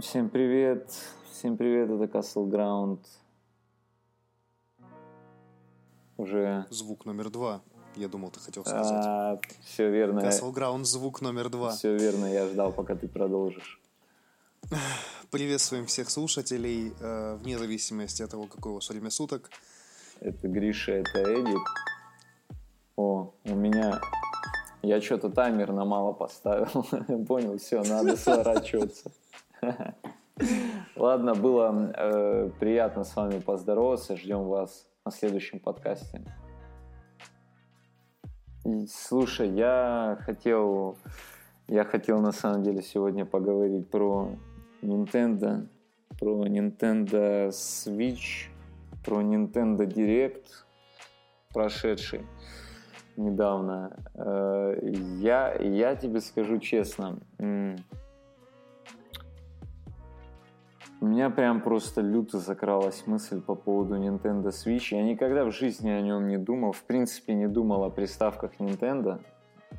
Всем привет, всем привет, это Castle Ground. Уже... Звук номер два, я думал, ты хотел сказать. А, все верно. Castle Ground, звук номер два. Все верно, я ждал, пока ты продолжишь. Приветствуем всех слушателей, э, вне зависимости от того, какое у вас время суток. Это Гриша, это Эдик. О, у меня... Я что-то таймер на мало поставил. Понял, все, надо сворачиваться. Ладно, было э, приятно с вами поздороваться. Ждем вас на следующем подкасте. И, слушай, я хотел, я хотел на самом деле сегодня поговорить про Nintendo, про Nintendo Switch, про Nintendo Direct прошедший недавно. Э, я, я тебе скажу честно, у меня прям просто люто закралась мысль по поводу Nintendo Switch. Я никогда в жизни о нем не думал. В принципе, не думал о приставках Nintendo.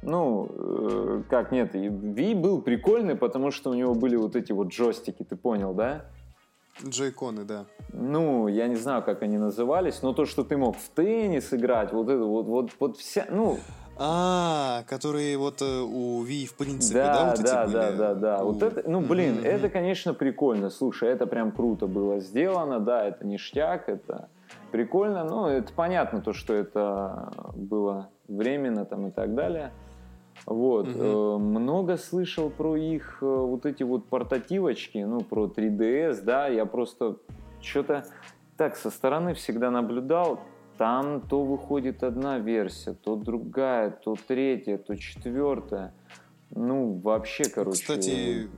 Ну, э, как нет, Wii был прикольный, потому что у него были вот эти вот джойстики, ты понял, да? Джейконы, да. Ну, я не знаю, как они назывались, но то, что ты мог в теннис играть, вот это вот, вот, вот вся, ну, а, которые вот э, у Wii в принципе, да, да, вот эти да, были? да, да, да. У- Вот это, ну, блин, Мгм, это, конечно, прикольно. Слушай, это прям круто было сделано, да, это ништяк, это прикольно. Ну, это понятно, то, что это было временно там и так далее. Вот. Э, Много слышал про их э, вот эти вот портативочки, ну, про 3DS, да, я просто что-то так со стороны всегда наблюдал, там то выходит одна версия, то другая, то третья, то четвертая. Ну, вообще, короче... Кстати,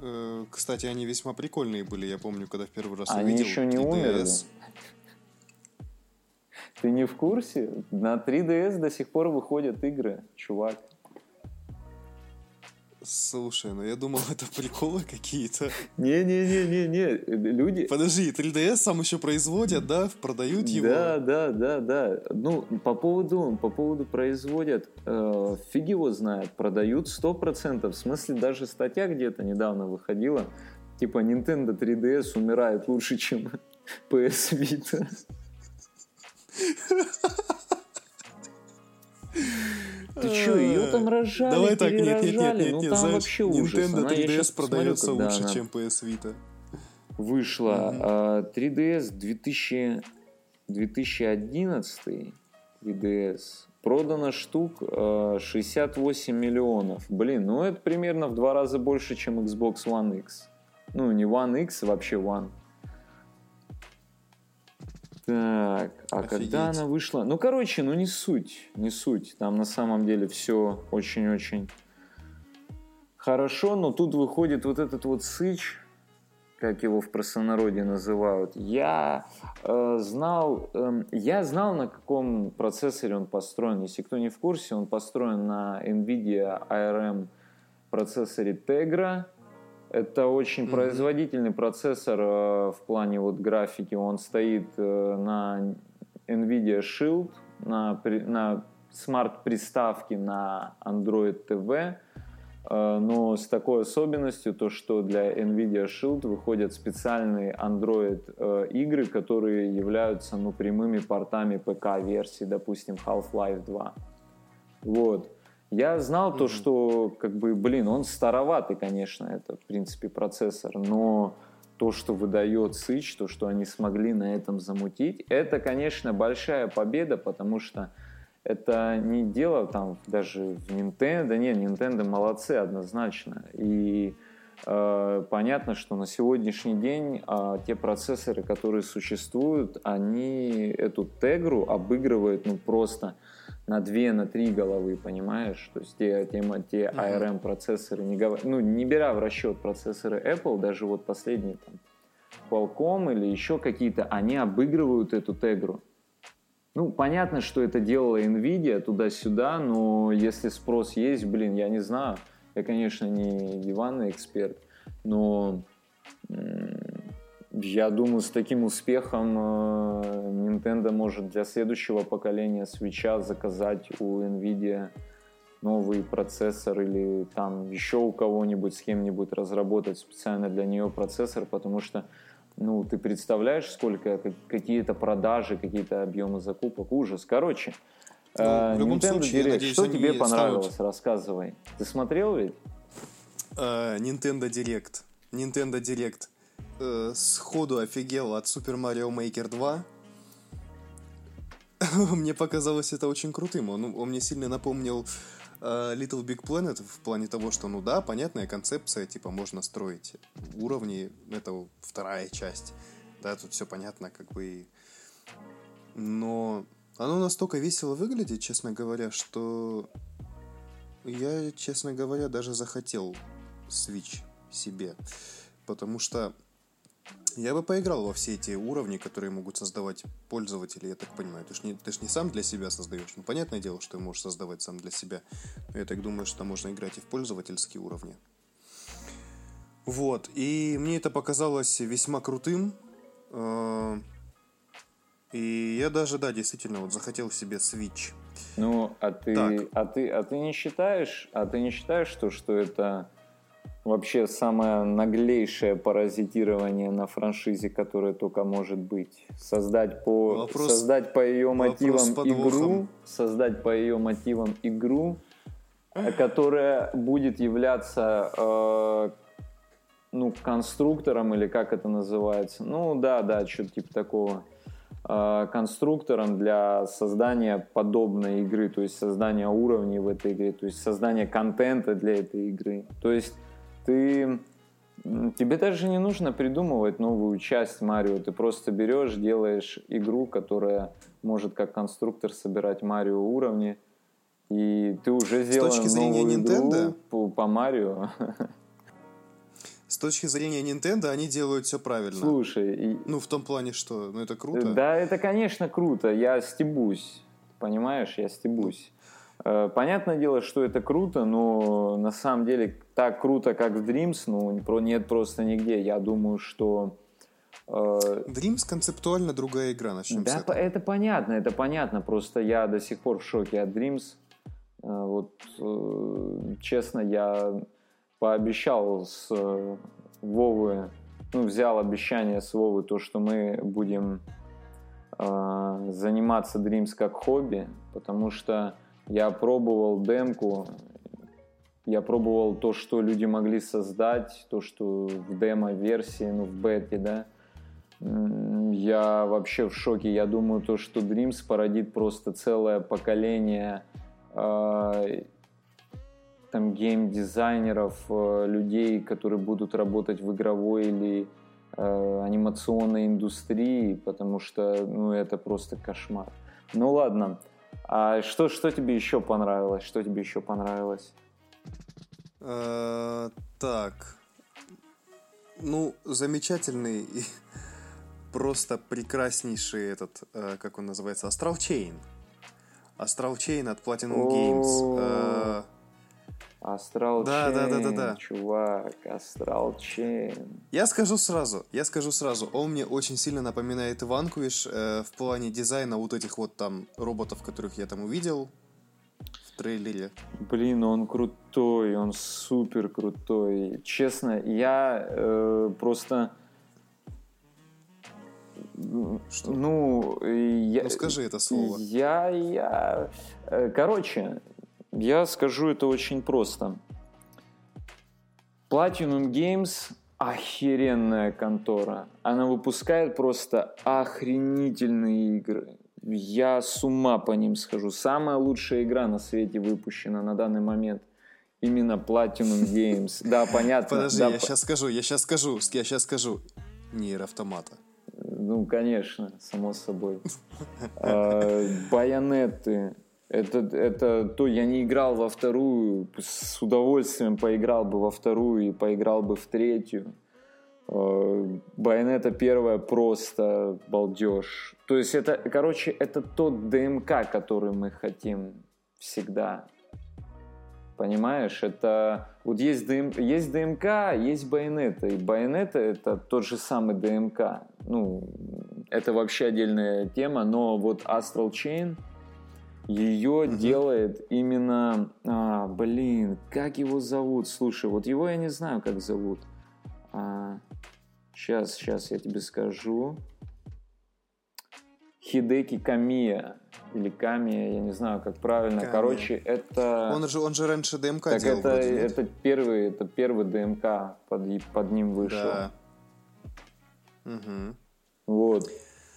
э, кстати, они весьма прикольные были, я помню, когда в первый раз Они увидел еще не 3DS. умерли. Ты не в курсе? На 3DS до сих пор выходят игры, чувак. Слушай, ну я думал, это приколы какие-то. Не-не-не-не-не, люди... Подожди, 3DS сам еще производят, да? Продают его? Да, да, да, да. Ну, по поводу, по поводу производят, э, фиг его знает, продают 100%. В смысле, даже статья где-то недавно выходила, типа Nintendo 3DS умирает лучше, чем PS Vita. Ты что, ее там рожали, Давай так, нет, нет, нет, нет, ну нет, там знаешь, вообще ужас. Nintendo Она, я 3DS щас посмотрю, продается когда лучше, она чем PS Vita. вышла. А, 3DS 2000, 2011 3DS продано штук а, 68 миллионов. Блин, ну это примерно в два раза больше, чем Xbox One X. Ну, не One X, вообще One. Так, а Офигеть. когда она вышла? Ну, короче, ну не суть, не суть. Там на самом деле все очень-очень хорошо, но тут выходит вот этот вот сыч, как его в простонародье называют. Я э, знал, эм, я знал, на каком процессоре он построен. Если кто не в курсе, он построен на NVIDIA ARM процессоре Tegra. Это очень Мгм. производительный процессор э, в плане вот графики. Он стоит э, на NVIDIA Shield, на, на смарт-приставке на Android TV. Э, но с такой особенностью, то что для NVIDIA Shield выходят специальные Android игры, которые являются ну, прямыми портами ПК-версии, допустим, Half-Life 2. Вот. Я знал то, Мгм. что, как бы, блин, он староватый, конечно, это, в принципе, процессор, но то, что выдает Сыч, то, что они смогли на этом замутить, это, конечно, большая победа, потому что это не дело там даже в Nintendo, нет, Nintendo молодцы однозначно. И э, понятно, что на сегодняшний день э, те процессоры, которые существуют, они эту Тегру обыгрывают ну просто на две, на три головы, понимаешь? То есть те, те, те. ARM процессоры, не, гов- ну, не беря в расчет процессоры Apple, даже вот последние там Qualcomm или еще какие-то, они обыгрывают эту Тегру. Ну, понятно, что это делала Nvidia туда-сюда, но если спрос есть, блин, я не знаю. Я, конечно, не диванный эксперт, но я думаю, с таким успехом э, Nintendo может для следующего поколения свеча заказать у Nvidia новый процессор или там еще у кого-нибудь с кем-нибудь разработать специально для нее процессор, потому что ну, ты представляешь, сколько какие-то продажи, какие-то объемы закупок, ужас. Короче, ну, э, Nintendo случае, Direct, надеюсь, что тебе понравилось? Станут... Рассказывай. Ты смотрел ведь? Uh, Nintendo Direct. Nintendo Direct. Uh, сходу офигел от Super Mario Maker 2. мне показалось это очень крутым. Он, он мне сильно напомнил uh, Little Big Planet в плане того, что, ну да, понятная концепция, типа можно строить уровни, это вторая часть. Да, тут все понятно, как бы. Но оно настолько весело выглядит, честно говоря, что я, честно говоря, даже захотел Switch себе. Потому что я бы поиграл во все эти уровни, которые могут создавать пользователи, я так понимаю. Ты же не, ты ж не сам для себя создаешь. Ну, понятное дело, что ты можешь создавать сам для себя. Но я так думаю, что можно играть и в пользовательские уровни. Вот. И мне это показалось весьма крутым. Э, и я даже, да, действительно, вот захотел себе Switch. Ну, а ты, а ты, а ты не считаешь, а ты не считаешь, что, что это вообще самое наглейшее паразитирование на франшизе, которое только может быть? Создать по, вопрос, создать по ее мотивам игру, создать по ее мотивам игру, которая будет являться э, ну, конструктором или как это называется. Ну да, да, что-то типа такого. Э, конструктором для создания подобной игры, то есть создания уровней в этой игре, то есть создания контента для этой игры. То есть ты тебе даже не нужно придумывать новую часть Марио, ты просто берешь, делаешь игру, которая может как конструктор собирать Марио уровни, и ты уже сделал новую зрения Nintendo, игру по, по Марио. с точки зрения Nintendo они делают все правильно. Слушай, и... ну в том плане, что, ну это круто. Да, это конечно круто. Я стебусь, понимаешь, я стебусь. Э, понятное дело, что это круто, но на самом деле так круто, как в Dreams, ну нет просто нигде. Я думаю, что э, Dreams концептуально другая игра, начнем да, с этого. это понятно, это понятно. Просто я до сих пор в шоке от Dreams. Э, вот честно, я пообещал с Вовы, ну, взял обещание с Вовы, то, что мы будем заниматься Dreams как хобби, потому что я пробовал демку, я пробовал то, что люди могли создать, то, что в демо-версии, ну, в бете, да, я вообще в шоке. Я думаю, то, что Dreams породит просто целое поколение э, там гейм-дизайнеров, э, людей, которые будут работать в игровой или э, анимационной индустрии, потому что ну, это просто кошмар. Ну ладно, а что, что тебе еще понравилось? Что тебе еще понравилось? Э, так, ну, замечательный и просто прекраснейший этот, э, как он называется, Astral Chain. Astral Chain от Platinum Games. Astral да, да, да, да, да. чувак, Astral Chain. Я скажу сразу, я скажу сразу, он мне очень сильно напоминает Vanquish э, в плане дизайна вот этих вот там роботов, которых я там увидел в трейлере. Блин, он крутой, он супер крутой. Честно, я э, просто... Что? Ну, я... Ну, скажи это слово. Я, я... Э, короче, я скажу это очень просто. Platinum Games охеренная контора. Она выпускает просто охренительные игры. Я с ума по ним схожу. Самая лучшая игра на свете выпущена на данный момент. Именно Platinum Games. Да, понятно. Подожди, да, я по... сейчас скажу, я сейчас скажу, я сейчас скажу. Нир автомата. Ну, конечно, само собой. А, байонеты, это, это то, я не играл во вторую, с удовольствием поиграл бы во вторую и поиграл бы в третью. Э, Байонета первая просто балдеж. То есть это, короче, это тот ДМК, который мы хотим всегда. Понимаешь, это вот есть, ДМ, есть ДМК, есть Байонета. И Байонета это тот же самый ДМК. Ну, это вообще отдельная тема, но вот Astral Chain – Ее угу. делает именно... А, блин, как его зовут? Слушай, вот его я не знаю, как зовут. А, сейчас, сейчас я тебе скажу. Хидеки Камия или Камия, я не знаю, как правильно. Камия. Короче, это... Он же, он же раньше ДМК так делал. Это, вроде, это, первый, это первый ДМК под, под ним вышел. Да. Угу. Вот.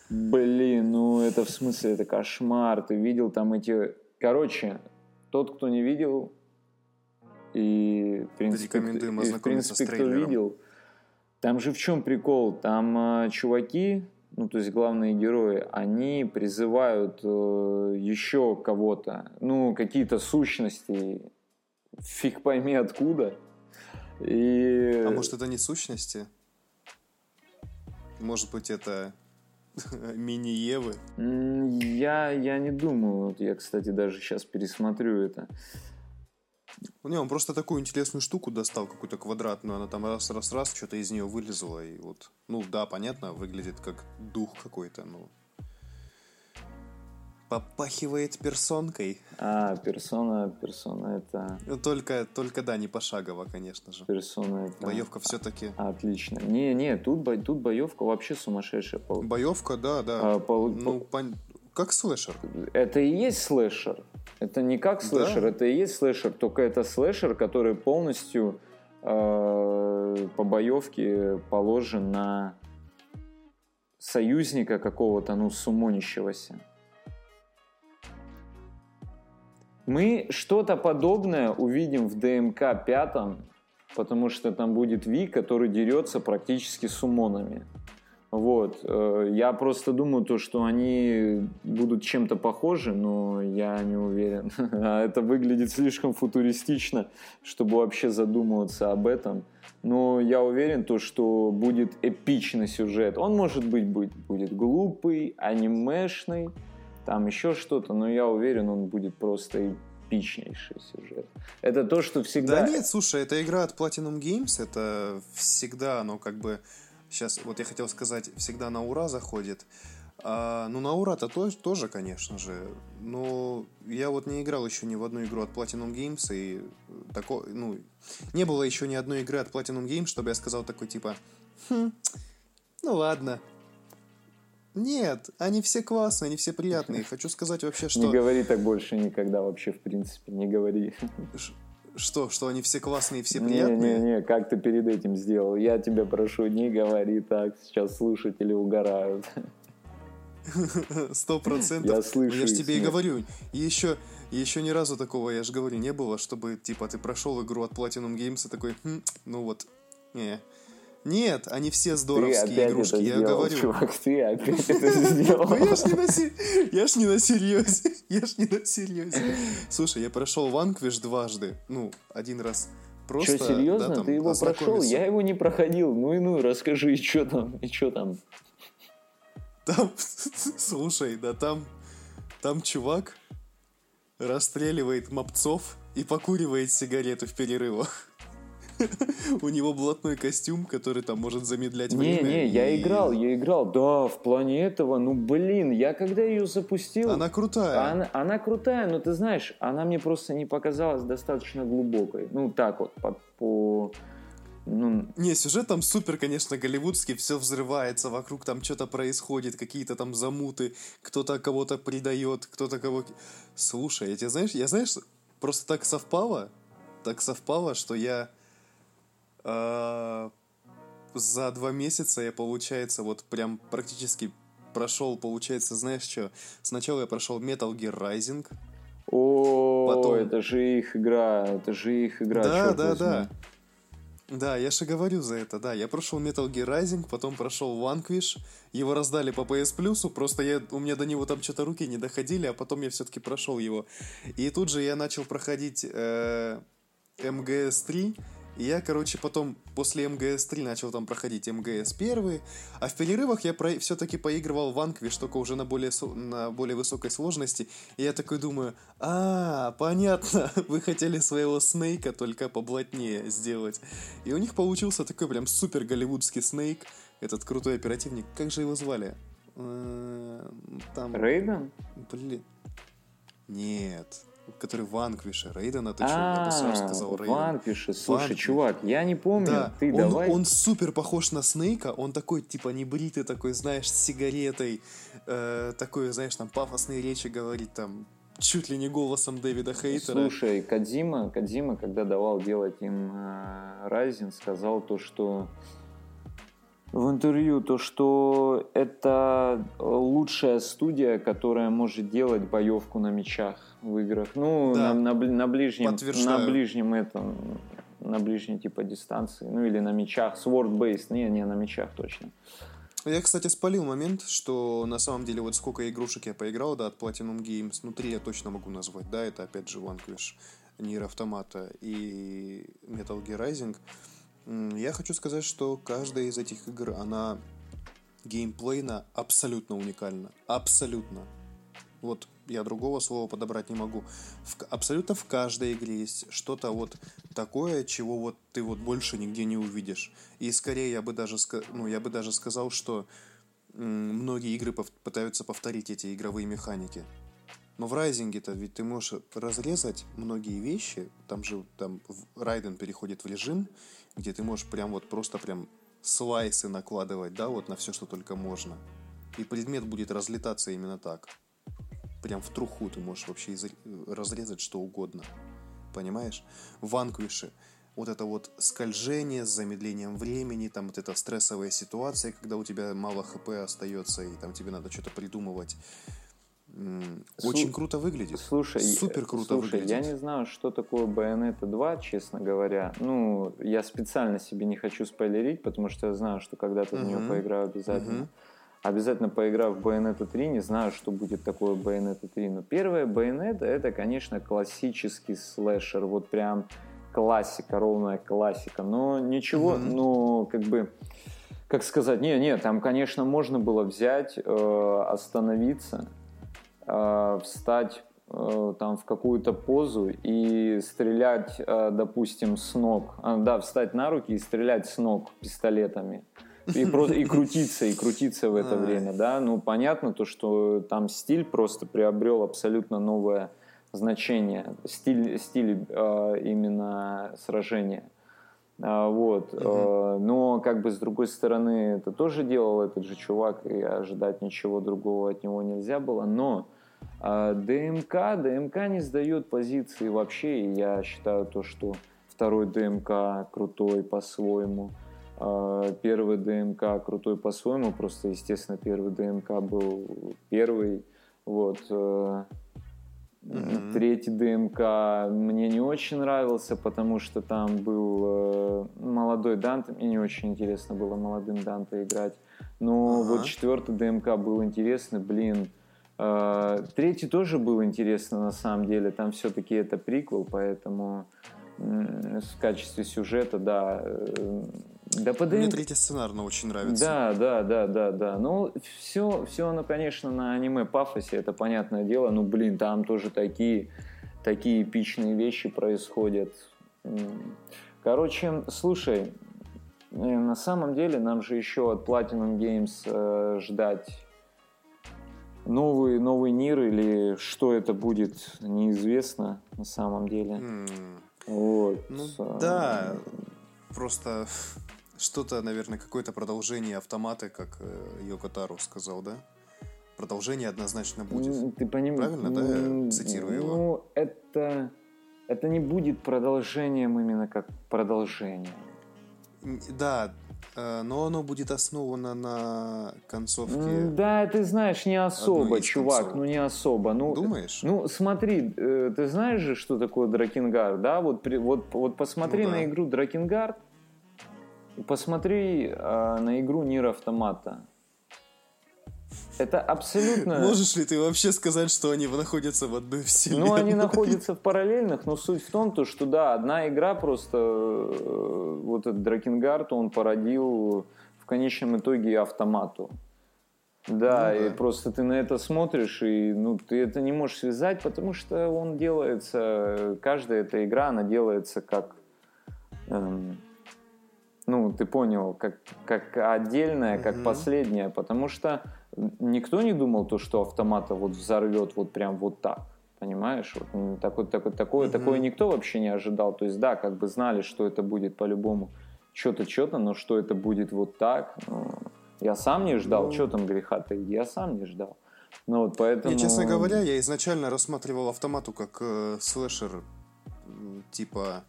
Блин, ну это в смысле, это кошмар. Ты видел там эти... Короче, тот, кто не видел, и в принципе, Рекомендуем и, в принципе кто видел, там же в чем прикол? Там э, чуваки, ну то есть главные герои, они призывают э, еще кого-то, ну какие-то сущности, фиг пойми откуда. И... А может это не сущности? Может быть это Мини-Евы? Я, я не думаю. Вот я, кстати, даже сейчас пересмотрю это. Не, он просто такую интересную штуку достал, какую-то квадратную, она там раз-раз-раз, что-то из нее вылезло, и вот, ну да, понятно, выглядит как дух какой-то, ну, попахивает персонкой. А, персона, персона это... Ну, только, только да, не пошагово, конечно же. Персона это... Боевка все-таки... Отлично. Не-не, тут, тут боевка вообще сумасшедшая. Боевка, да, да. А, по... Ну, по... как слэшер. Это и есть слэшер. Это не как слэшер, да? это и есть слэшер, только это слэшер, который полностью э, по боевке положен на союзника какого-то, ну, сумонящегося. Мы что-то подобное увидим в ДМК пятом, потому что там будет Ви, который дерется практически с умонами. Вот. Э, я просто думаю, то, что они будут чем-то похожи, но я не уверен. А это выглядит слишком футуристично, чтобы вообще задумываться об этом. Но я уверен, то, что будет эпичный сюжет. Он, может быть, будет, будет глупый, анимешный, там еще что-то, но я уверен, он будет просто эпичнейший сюжет. Это то, что всегда... Да нет, слушай, это игра от Platinum Games, это всегда, оно как бы... Сейчас, вот я хотел сказать, всегда на ура заходит. А, ну, на ура-то тоже, тоже, конечно же. Но я вот не играл еще ни в одну игру от Platinum Games, и тако, ну, не было еще ни одной игры от Platinum Games, чтобы я сказал такой, типа, хм, ну ладно, нет, они все классные, они все приятные. Хочу сказать вообще, что... Не говори так больше никогда вообще, в принципе, не говори. Что, что они все классные и все приятные? Не-не-не, как ты перед этим сделал? Я тебя прошу, не говори так, сейчас слушатели угорают. Сто процентов. Я слышу. Я же тебе и говорю. Еще, еще ни разу такого, я же говорю, не было, чтобы, типа, ты прошел игру от Platinum Games и такой, хм, ну вот, не, нет, они все здоровские игрушки, я сделал, говорю. Чувак, ты опять это сделал. Ну я ж не на я ж не на серьезе, я ж не на серьезе. Слушай, я прошел Ванквиш дважды, ну, один раз просто... Что, серьезно? Да, ты его прошел? Я его не проходил. Ну и ну, расскажи, и что там, и что там? Там, слушай, да там, там чувак расстреливает мопцов и покуривает сигарету в перерывах. У него блатной костюм, который там может замедлять время. Не-не, я играл, я играл. Да, в плане этого, ну блин, я когда ее запустил... Она крутая. Она, она крутая, но ты знаешь, она мне просто не показалась достаточно глубокой. Ну так вот, по... по ну... Не, сюжет там супер, конечно, голливудский, все взрывается, вокруг там что-то происходит, какие-то там замуты, кто-то кого-то предает, кто-то кого... Слушай, я тебе знаешь, я знаешь, просто так совпало, так совпало, что я за два месяца я, получается, вот прям практически прошел, получается, знаешь что? Сначала я прошел Metal Gear Rising. О, потом... это же их игра, это же их игра. Да, да, возьми. да. Да, я же говорю за это, да. Я прошел Metal Gear Rising, потом прошел Vanquish, его раздали по PS Plus, просто я, у меня до него там что-то руки не доходили, а потом я все-таки прошел его. И тут же я начал проходить э, MGS3, и я, короче, потом после МГС-3 начал там проходить МГС-1, а в перерывах я про... все-таки поигрывал в Анквиш, только уже на более, на более высокой сложности. И я такой думаю, а, понятно, вы хотели своего Снейка только поблатнее сделать. И у них получился такой прям супер голливудский Снейк, этот крутой оперативник. Как же его звали? Э, там... Рейден? Блин. Нет, который Ванквиша, Рейдена, ты что, я бы сразу А, сказал Рейден. Ванквиша. Слушай, Ванквиш. чувак, я не помню. Да, Ты он, давай. он супер похож на Снейка, он такой, типа, небритый такой, знаешь, с сигаретой, э, такой, знаешь, там, пафосные речи говорит, там, чуть ли не голосом Дэвида Хейтера. Слушай, Кадзима, Кадзима, когда давал делать им э, сказал то, что в интервью, то, что это лучшая студия, которая может делать боевку на мечах в играх. Ну, Да. на, на на ближнем, на ближнем этом, на ближней типа дистанции, ну или на мечах, sword-based, не, не на мечах точно. Я, кстати, спалил момент, что на самом деле вот сколько игрушек я поиграл, да, от Platinum Games, ну, три я точно могу назвать, да, это опять же Vanquish, Nier Automata и Metal Gear Rising. Я хочу сказать, что каждая из этих игр, она геймплейно абсолютно уникальна. Абсолютно. Вот я другого слова подобрать не могу. В абсолютно в каждой игре есть что-то вот такое, чего вот ты вот больше нигде не увидишь. И скорее я бы даже, ну, я бы даже сказал, что многие игры пов- пытаются повторить эти игровые механики. Но в Райзинге-то ведь ты можешь разрезать многие вещи. Там же там Райден переходит в режим, где ты можешь прям вот просто прям слайсы накладывать, да, вот на все, что только можно. И предмет будет разлетаться именно так. Прям в труху ты можешь вообще изр- разрезать что угодно. Понимаешь? В вот это вот скольжение с замедлением времени, там вот эта стрессовая ситуация, когда у тебя мало хп остается, и там тебе надо что-то придумывать. Очень круто выглядит. Слушай, Супер круто слушай, выглядит. я не знаю, что такое Bayonetta 2, честно говоря. Ну, я специально себе не хочу спойлерить, потому что я знаю, что когда-то в нее поиграю обязательно. Мгм. Обязательно поиграю в Bayonetta 3, не знаю, что будет такое Bayonetta 3. Но первая Bayonetta это, конечно, классический слэшер, вот прям классика, ровная классика. Но ничего, Мгм. ну, как бы, как сказать, не, не, там, конечно, можно было взять, э, остановиться, э, встать э, там в какую-то позу и стрелять, э, допустим, с ног. А, да, встать на руки и стрелять с ног пистолетами. И, просто, и крутиться, и крутиться в это время, да. Ну, понятно то, что там стиль просто приобрел абсолютно новое значение. Стиль, стиль э, именно сражения. А, Вот. э, Но как бы с другой стороны, это тоже делал этот же чувак, и ожидать ничего другого от него нельзя было. Но а, ДМК, ДМК не сдает позиции вообще, и я считаю то, что второй ДМК крутой по-своему. А, Первый ДМК крутой по-своему, просто, естественно, первый ДМК был первый. Вот. Мгм. Третий ДМК мне не очень нравился, потому что там был э, молодой Данте. Мне не очень интересно было молодым Данте играть. Но Ага. вот четвертый ДМК был интересный, блин. Э, Третий тоже был интересный на самом деле. Там все-таки это приквел, поэтому в качестве сюжета, да. э, Да по Мне третий сценарий очень нравится. да, да, да, да, да. Ну, все, все оно, конечно, на аниме пафосе, это понятное дело. Ну, блин, там тоже такие, такие эпичные вещи происходят. Короче, слушай, э, на самом деле нам же еще от Platinum Games э, ждать новый, новый Нир или что это будет, неизвестно на самом деле. М, Вот. Ну Э, да, просто что-то, наверное, какое-то продолжение автомата, как э, Йоко Таро сказал, да? Продолжение однозначно будет. Ты понимаешь? Правильно, да, я цитирую его? Ну, это, это не будет продолжением именно как продолжение. Да, но оно будет основано на концовке. Да, ты знаешь, не особо, чувак, концовок. ну не особо. Ну, Думаешь? Ну, смотри, э, ты знаешь же, что такое Дракенгард, да? Вот, вот, вот посмотри Ну да. на игру Дракенгард посмотри э, на игру Нир Автомата. Это абсолютно... Можешь ли ты вообще сказать, что они находятся в одной вселенной? Ну, они находятся в параллельных, но суть в том, то, что да, одна игра просто, э, вот этот Дракенгард, он породил в конечном итоге автомату. Да, Ну да. и просто ты на это смотришь, и ну, ты это не можешь связать, потому что он делается, каждая эта игра, она делается как, эм, ну, ты понял, как, как отдельная, как Мгм. последняя, потому что никто не думал то, что автомата вот взорвет вот прям вот так. Понимаешь? Вот, такое, такое, такое, mm-hmm. такое никто вообще не ожидал. То есть, да, как бы знали, что это будет по-любому что-то, что-то, но что это будет вот так, ну, я сам не ждал. Ну... Что там греха-то? Я сам не ждал. Ну вот поэтому... Не, честно говоря, я изначально рассматривал автомату как э, слэшер, типа...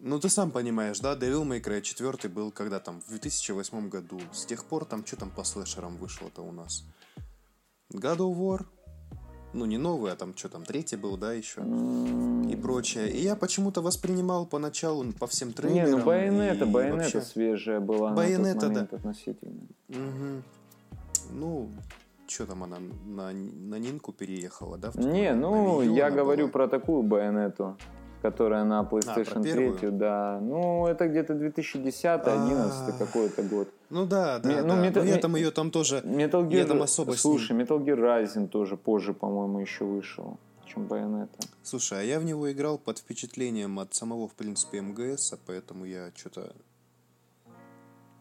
Ну, ты сам понимаешь, да, Devil May Cry 4 был когда там, в 2008 году. С тех пор там, что там по слэшерам вышло-то у нас? God of War, ну, не новый, а там что там, третий был, да, еще, и прочее. И я почему-то воспринимал поначалу по всем трейлерам. Не, ну Байонета, Байонета вообще... свежая была Байонета, на тот да. относительно. Угу. Ну, что там она на, на Нинку переехала, да? Не, ну, я говорю была. про такую Байонету которая на PlayStation а, 3, да. Ну, это где-то 2010-2011 а. какой-то год. Ну да, да, ну, да. Мета... Но я там ее там тоже... Metal Gear... Я там особо Слушай, Metal Gear Rising тоже позже, по-моему, еще вышел, чем Bayonetta. Слушай, а я в него играл под впечатлением от самого, в принципе, МГС, а поэтому я что-то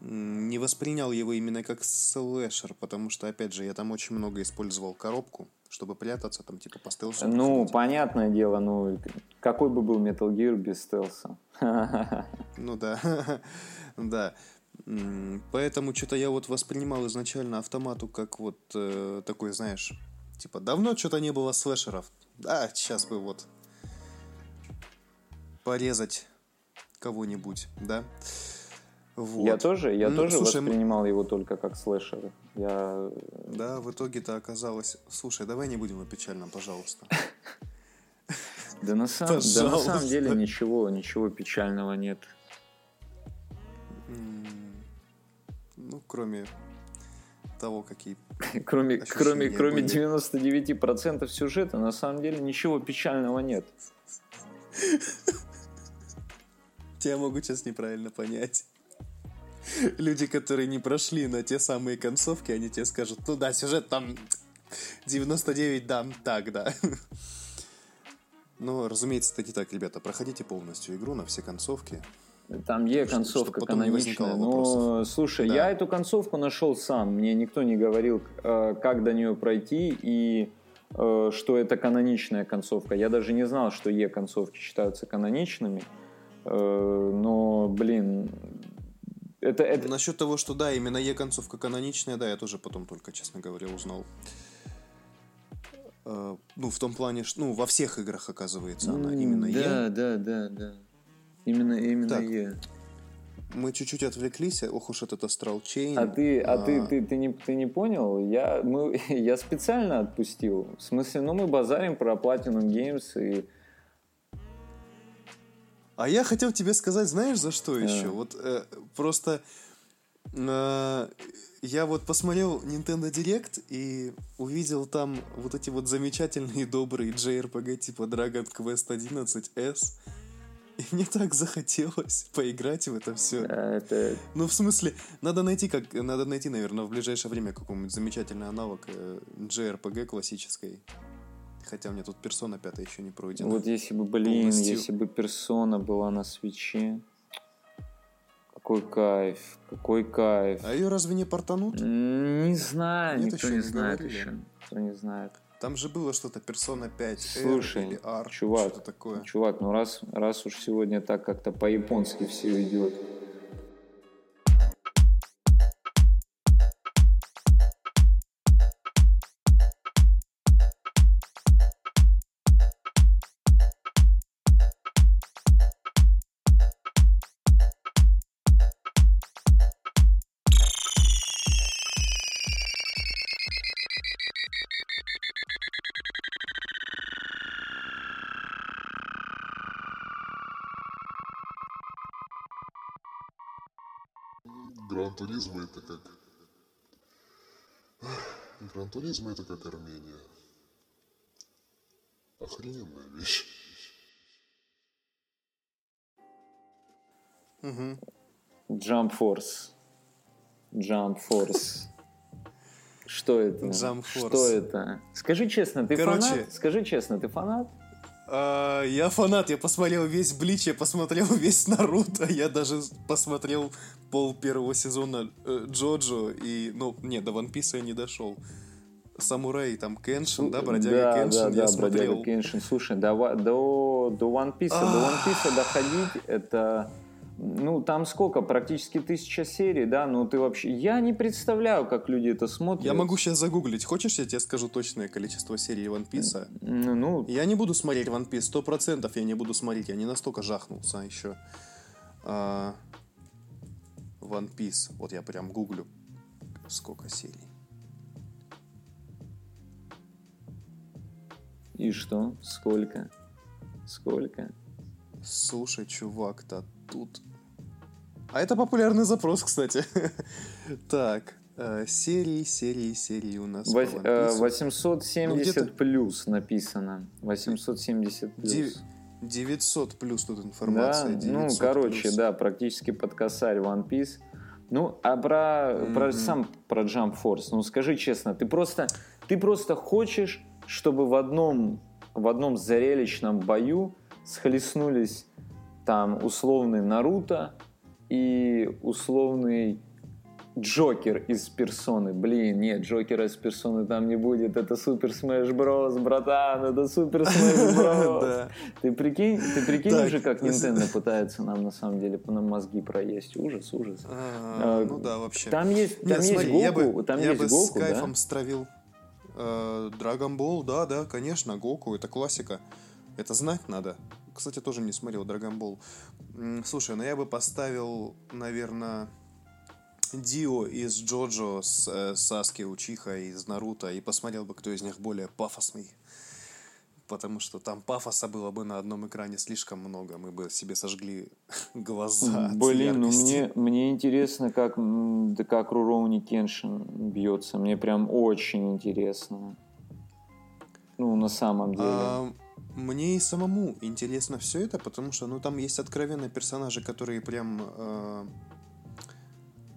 не воспринял его именно как слэшер, потому что, опять же, я там очень много использовал коробку, чтобы прятаться, там, типа, по стелсу. Ну, проходить. понятное дело, ну, какой бы был Metal Gear без стелса? Ну да, да. Поэтому что-то я вот воспринимал изначально автомату как вот э, такой, знаешь, типа, давно что-то не было слэшеров. Да, сейчас бы вот порезать кого-нибудь, да. Вот. Я тоже, я ну, тоже слушай, воспринимал его только как слэшер. Я... Да, в итоге-то оказалось... Слушай, давай не будем о печальном, пожалуйста. Да на, самом, да на самом деле ничего, ничего печального нет. Ну, кроме того, какие... кроме, кроме, кроме 99% сюжета, на самом деле ничего печального нет. Тебя могут сейчас неправильно понять. Люди, которые не прошли на те самые концовки, они тебе скажут, ну да, сюжет там 99, да, так, да. Но, разумеется, это не так, ребята. Проходите полностью игру на все концовки. Там е концовка каноничная. Но, слушай, да. я эту концовку нашел сам. Мне никто не говорил, э, как до нее пройти и э, что это каноничная концовка. Я даже не знал, что е концовки считаются каноничными. Э, но, блин, это, это... Насчет того, что да, именно Е-концовка каноничная, да, я тоже потом только, честно говоря, узнал. Э, ну, в том плане, что ну, во всех играх, оказывается, она именно да, Е. Да, да, да, да. Именно, именно так, Е. Мы чуть-чуть отвлеклись, ох уж этот Astral Chain. А ты, а, а ты, ты, ты, не, ты не понял? Я, мы, я специально отпустил. В смысле, ну мы базарим про Platinum Games и а я хотел тебе сказать, знаешь, за что еще? Вот э, просто э, я вот посмотрел Nintendo Direct и увидел там вот эти вот замечательные добрые JRPG типа Dragon Quest 11S. И мне так захотелось поиграть в это все. это... Ну, в смысле, надо найти, как, надо найти, наверное, в ближайшее время какой-нибудь замечательный аналог э, JRPG классической. Хотя у меня тут персона пятая еще не пройдена. Вот если бы, блин, полностью. если бы персона была на свече. Какой кайф, какой кайф. А ее разве не портанут? Не знаю, Нет, никто не, не знает говорили. еще. Никто не знает. Там же было что-то персона 5 Слушай, R или R, чувак, что-то такое. Чувак, ну раз, раз уж сегодня так как-то по-японски все идет, Гран-туризм это как Армения. Охрененная вещь. Угу. Jump Force. Jump Force. Что это? Jump Force. Что это? Скажи честно, ты Короче, фанат? Скажи честно, ты фанат? А, я фанат, я посмотрел весь Блич, я посмотрел весь Наруто, я даже посмотрел пол первого сезона э, Джоджо, и, ну, нет, до Ван Писа я не дошел. Самурай, там, Кеншин, да, бродяга да, Кеншин, да, я да, смотрел. бродяга Кеншин. Слушай, до, до, до One Piece, до One Piece доходить, это... Ну, там сколько? Практически тысяча серий, да? Ну, ты вообще... Я не представляю, как люди это смотрят. Я могу сейчас загуглить. Хочешь, я тебе скажу точное количество серий One Piece? Ну, ну, Я не буду смотреть One Piece, сто процентов я не буду смотреть, я не настолько жахнулся еще. А, One Piece, вот я прям гуглю, сколько серий. И что? Сколько? Сколько? Слушай, чувак-то тут... А это популярный запрос, кстати. Так, э, серии, серии, серии у нас. Вось- э, Piece. 870 Ну, плюс написано. 870 плюс. Дев- 900 плюс тут информация. Да, ну, 900 короче, плюс. да, практически под косарь One Piece. Ну, а про, про Мгм. сам про Jump Force, ну скажи честно, ты просто, ты просто хочешь, чтобы в одном, в одном зрелищном бою схлестнулись там условный Наруто и условный Джокер из персоны. Блин, нет, Джокера из персоны там не будет. Это Super Smash Bros, братан, это Super Smash Bros. Ты прикинь, ты прикинь уже, как Nintendo пытается нам на самом деле по нам мозги проесть. Ужас, ужас. А, А, Ну да, вообще. Там есть, там есть я Гоку, бы, там я есть бы Гоку, с кайфом стравил э, Dragon Ball, да, да, конечно, Гоку, это классика. Это знать надо. Кстати, тоже не смотрел. М, Слушай, ну я бы поставил, наверное, Дио из Джоджо с э, Саски Учиха из Наруто и посмотрел бы, кто из них более пафосный. Потому что там пафоса было бы на одном экране слишком много. Мы бы себе сожгли глаза. Блин, ну мне, мне интересно, как, да как Руроуни Кеншин бьется. Мне прям очень интересно. Ну, на самом деле. А, мне и самому интересно все это, потому что, ну, там есть откровенно персонажи, которые прям э,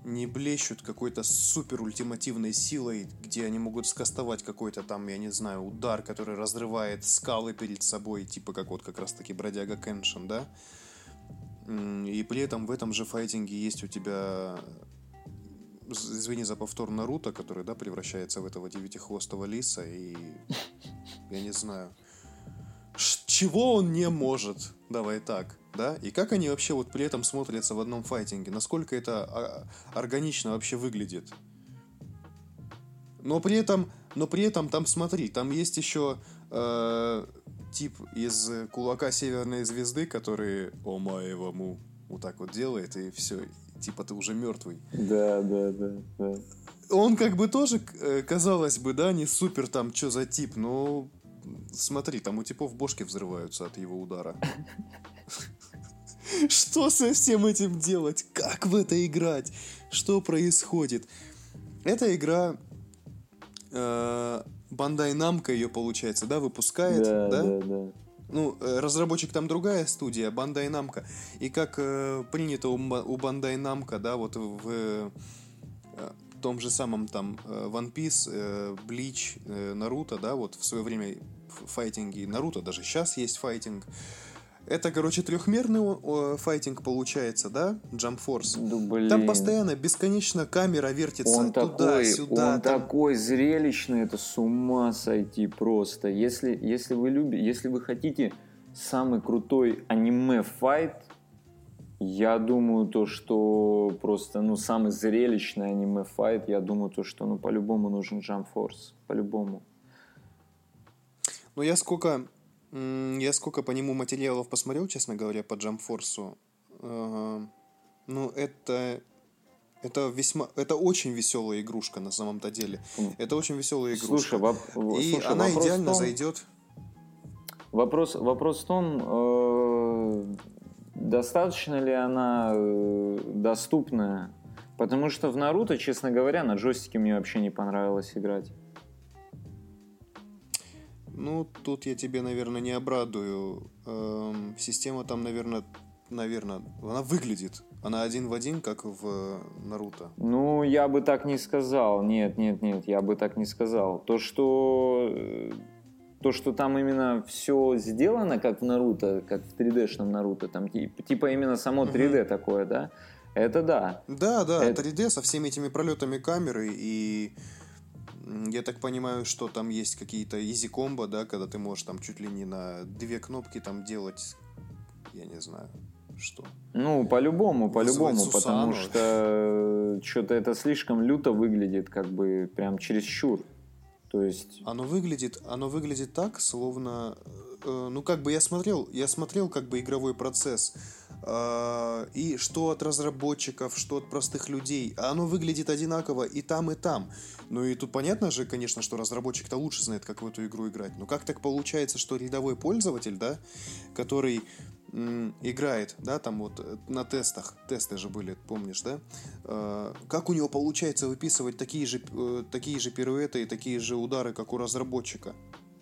не блещут какой-то супер ультимативной силой, где они могут скастовать какой-то там, я не знаю, удар, который разрывает скалы перед собой, типа как вот как раз-таки бродяга Кеншин, да? И при этом в этом же файтинге есть у тебя извини за повтор Наруто, который, да, превращается в этого девятихвостого лиса, и я не знаю, чего он не может, давай так, да, и как они вообще вот при этом смотрятся в одном файтинге, насколько это а, органично вообще выглядит. Но при этом, но при этом там, смотри, там есть еще э, тип из кулака Северной Звезды, который Омаевому вот так вот делает, и все, типа ты уже мертвый. Да, да, да, да. Он как бы тоже, э, казалось бы, да, не супер там, что за тип, но смотри, там у типов бошки взрываются от его удара. Что со всем этим делать? Как в это играть? Что происходит? Эта игра э, Bandai Namco ее, получается, да, выпускает, Да, да? да, да. Ну, э, разработчик там другая студия, Bandai Namco. И как э, принято у, у Bandai Namco, да, вот в э, том же самом там э, One Piece, э, Bleach, э, Наруто, да, вот в свое время файтинги Наруто, даже сейчас есть файтинг. Это, короче, трехмерный файтинг получается, да, Jump Force. Да, блин. Там постоянно, бесконечно камера вертится Он такой, туда-сюда. он там- такой зрелищный, это с ума сойти просто. Если, если вы любите, если вы хотите самый крутой аниме-файт, я думаю, то, что просто, ну, самый зрелищный аниме-файт, я думаю, то, что, ну, по-любому нужен Jump Force. По-любому. Ну, я сколько, я сколько по нему материалов посмотрел, честно говоря, по э, ну, это, это весьма, это очень веселая игрушка на самом-то деле. Это очень веселая игрушка. Слушай, воп- И слушай, она идеально том- зайдет. Вопрос, вопрос в том, э, достаточно ли она э, доступная. Потому что в Наруто, честно говоря, на джойстике мне вообще не понравилось играть. Ну, тут я тебе, наверное, не обрадую. Эм, система там, наверное, наверное, она выглядит. Она один в один, как в э, Наруто. Ну, я бы так не сказал. Нет, нет, нет, я бы так не сказал. То, что э, то, что там именно все сделано, как в Наруто, как в 3D-шном Наруто, там типа, типа именно само 3D такое, да, это да. Да, да, Это- 3D со всеми этими пролетами камеры и Я так понимаю, что там есть какие-то изи комбо, да, когда ты можешь там чуть ли не на две кнопки там делать, я не знаю, что. Ну, по-любому, по-любому, потому что что-то это слишком люто выглядит, как бы прям чересчур. То есть, Оно выглядит, оно выглядит так, словно, э, ну как бы я смотрел, я смотрел как бы игровой процесс, э, и что от разработчиков, что от простых людей, а оно выглядит одинаково и там, и там. Ну и тут понятно же, конечно, что разработчик-то лучше знает, как в эту игру играть. Но как так получается, что рядовой пользователь, да, который играет, да, там вот э, на тестах, тесты же были, помнишь, да? Э, Как у него получается выписывать такие же, э, такие же пируэты и такие же удары, как у разработчика?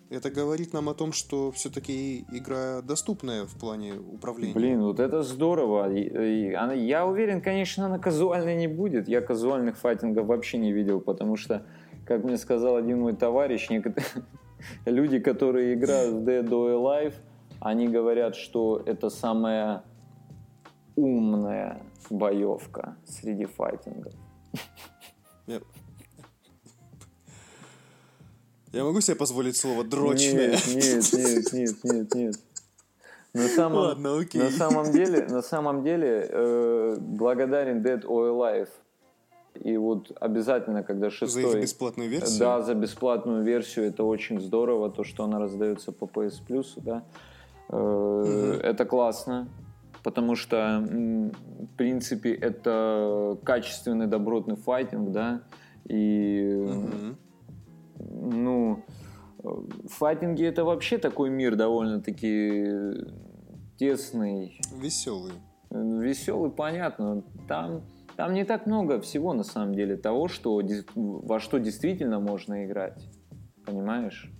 Это говорит нам о том, что все-таки игра доступная в плане управления. блин, вот это здорово. Я уверен, конечно, она казуальной не будет. Я казуальных файтингов вообще не видел, потому что, как мне сказал один мой товарищ, люди, которые играют в Dead or Alive, они говорят, что это самая умная боевка среди файтингов. Я могу себе позволить слово дрочное? Нет, нет, нет, нет, нет, нет. На самом, Ладно, окей. на самом деле, на самом деле, э, благодарен Dead or Alive. И вот обязательно, когда За их шестой... бесплатную версию? Да, за бесплатную версию это очень здорово, то, что она раздается по PS Plus, да. Э, Это классно, потому что, в принципе, это качественный, добротный файтинг, да, и Мгм. Ну, файтинги это вообще такой мир довольно-таки тесный, Веселый. веселый, понятно. Там, там не так много всего на самом деле того, что, во что действительно можно играть. Понимаешь?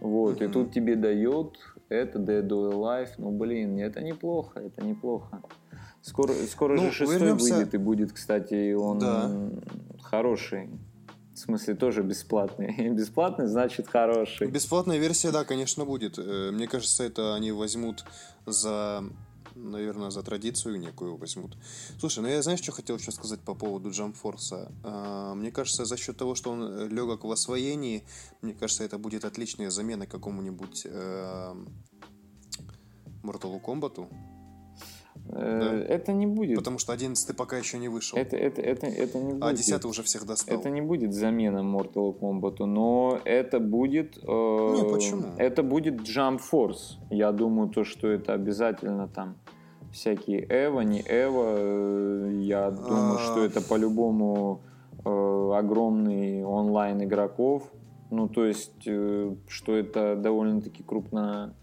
Вот, и Мгм. тут тебе дает это Dead or Alive. Ну, блин, это неплохо, это неплохо. Скоро, скоро Ну, же шестой вернемся- выйдет, и будет, кстати, и он Да. хороший. В смысле, тоже бесплатный. Бесплатный значит хороший. Бесплатная версия, да, конечно, будет. Э, Мне кажется, это они возьмут за, наверное, за традицию некую возьмут. Слушай, ну я знаешь, что хотел еще сказать по поводу Джамфорса? Мне кажется, за счет того, что он легок в освоении, мне кажется, это будет отличная замена какому-нибудь э, Mortal Kombat. Э, Это не будет. Потому что 11 пока еще не вышел. Это, это, это, это не будет. А 10 уже всех достал. Это не будет замена Mortal Kombat, но это будет... э, Не, почему? Это будет Jump Force. Я думаю, то, что это обязательно там всякие Эва, не Эва. э, Я думаю, А. что это по-любому э, огромный онлайн игроков. Ну, то есть, э, что это довольно-таки крупно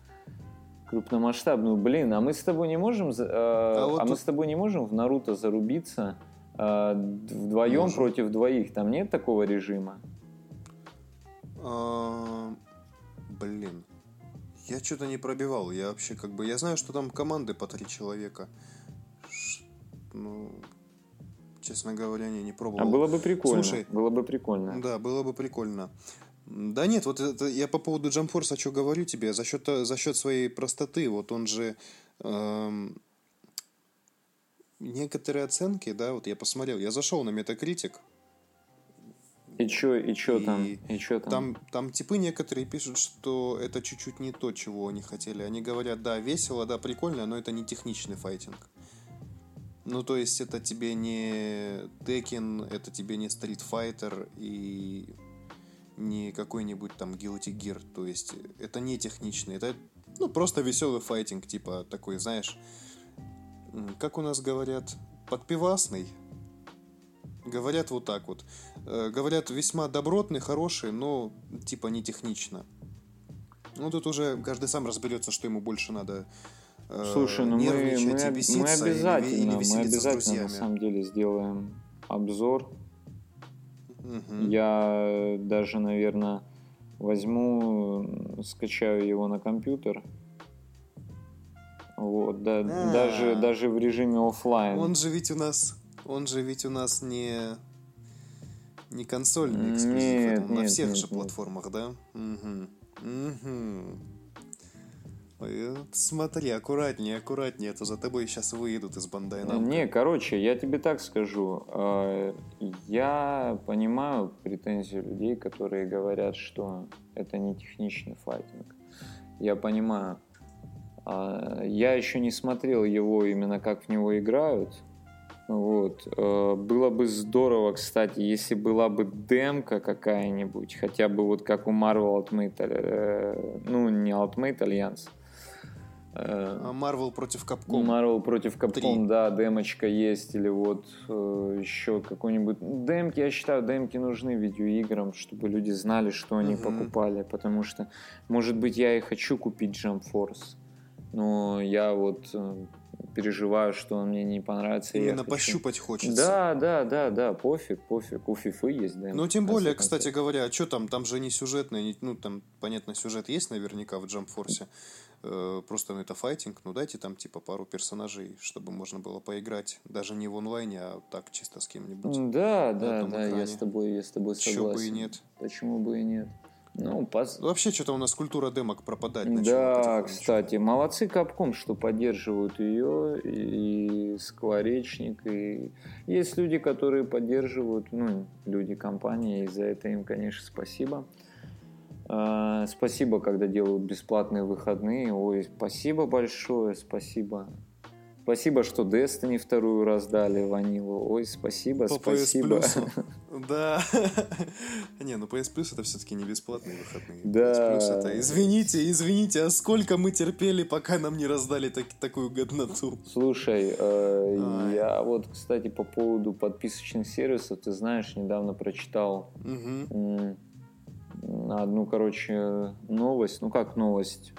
крупномасштабную. Блин, а мы с тобой не можем, э, а, вот мы тут- с тобой не можем в Наруто зарубиться э, вдвоем Можем. против двоих. Там нет такого режима. А, Блин. Я что-то не пробивал. Я вообще как бы... Я знаю, что там команды по три человека. Ш- Ну, честно говоря, не, не А пробовал. было бы прикольно. Слушай, было бы прикольно. Да, было бы прикольно. Да нет, вот это я по поводу Джамфорса что говорю тебе, за счет, за счет своей простоты, вот он же эм, некоторые оценки, да, вот я посмотрел, я зашел на Metacritic, И чё, и чё И там? И чё там? Там, там типы некоторые пишут, что это чуть-чуть не то, чего они хотели. Они говорят, да, весело, да, прикольно, но это не техничный файтинг. Ну, то есть, это тебе не Tekken, это тебе не Street Fighter и не какой-нибудь там Guilty Gear. То есть, это не техничный, это ну, просто веселый файтинг, типа такой, знаешь, как у нас говорят, подпивасный. Говорят вот так вот. Э, Говорят, весьма добротный, хороший, но типа не технично. Ну, тут уже каждый сам разберется, что ему больше надо э, Слушай, ну мы, мы, мы обязательно, или мы обязательно на самом деле сделаем обзор. Мгм. Я даже, наверное, возьму, скачаю его на компьютер. Вот, да, А. даже, даже в режиме оффлайн. Он же ведь у нас, он же ведь у нас не не консольный Нет, эксклюзив, это он на нет, всех нет, же нет. платформах, да? Мгм. Мгм. Вот Смотри, аккуратнее, аккуратнее, а то за тобой сейчас выедут из Бандай Намко. Не, короче, я тебе так скажу. э, Я понимаю претензии людей, которые говорят, что это не техничный файтинг. Я понимаю. А, Я еще не смотрел его именно как в него играют. Вот. Э, Было бы здорово, кстати, если была бы демка какая-нибудь, хотя бы вот как у Marvel Ultimate, э, ну, не Ultimate Alliance, э, А Марвел против Капком. Marvel против Три. да, демочка есть, или вот э, еще какой-нибудь... Демки, я считаю, демки нужны видеоиграм, чтобы люди знали, что они Мгм. покупали, потому что, может быть, я и хочу купить Jump Force, но я вот э, переживаю, что он мне не понравится. Именно хочу- пощупать хочется. Да, да, да, да, пофиг, пофиг, у фифы есть демки. Ну, тем более, кстати говоря, а что там? Там же не сюжетное, не- ну, там, понятно, сюжет есть наверняка в Force. Э, Просто, ну, это файтинг. Ну, дайте там, типа, пару персонажей, чтобы можно было поиграть. Даже не в онлайне, а так, чисто с кем-нибудь. Да, да, да, я экране. с тобой, я с тобой согласен. Чё бы и нет. Почему бы и нет? Ну, пос- Вообще, что-то у нас культура демок пропадать начала Да, кстати, молодцы Капком, что поддерживают ее, и Скворечник, и есть люди, которые поддерживают, ну, люди компании, и за это им, конечно, спасибо. А, Спасибо, когда делают бесплатные выходные. Ой, спасибо большое, спасибо. Спасибо, что Destiny вторую раздали, Ванилу. Ой, спасибо, По PS спасибо. Plus. Да. Не, ну PS Plus это все-таки не бесплатные выходные. Да. PS Plus это... Извините, извините, а сколько мы терпели, пока нам не раздали так- такую годноту? Слушай, э, я вот, кстати, по поводу подписочных сервисов, ты знаешь, недавно прочитал Мгм. М, одну, короче, новость. Ну как новость?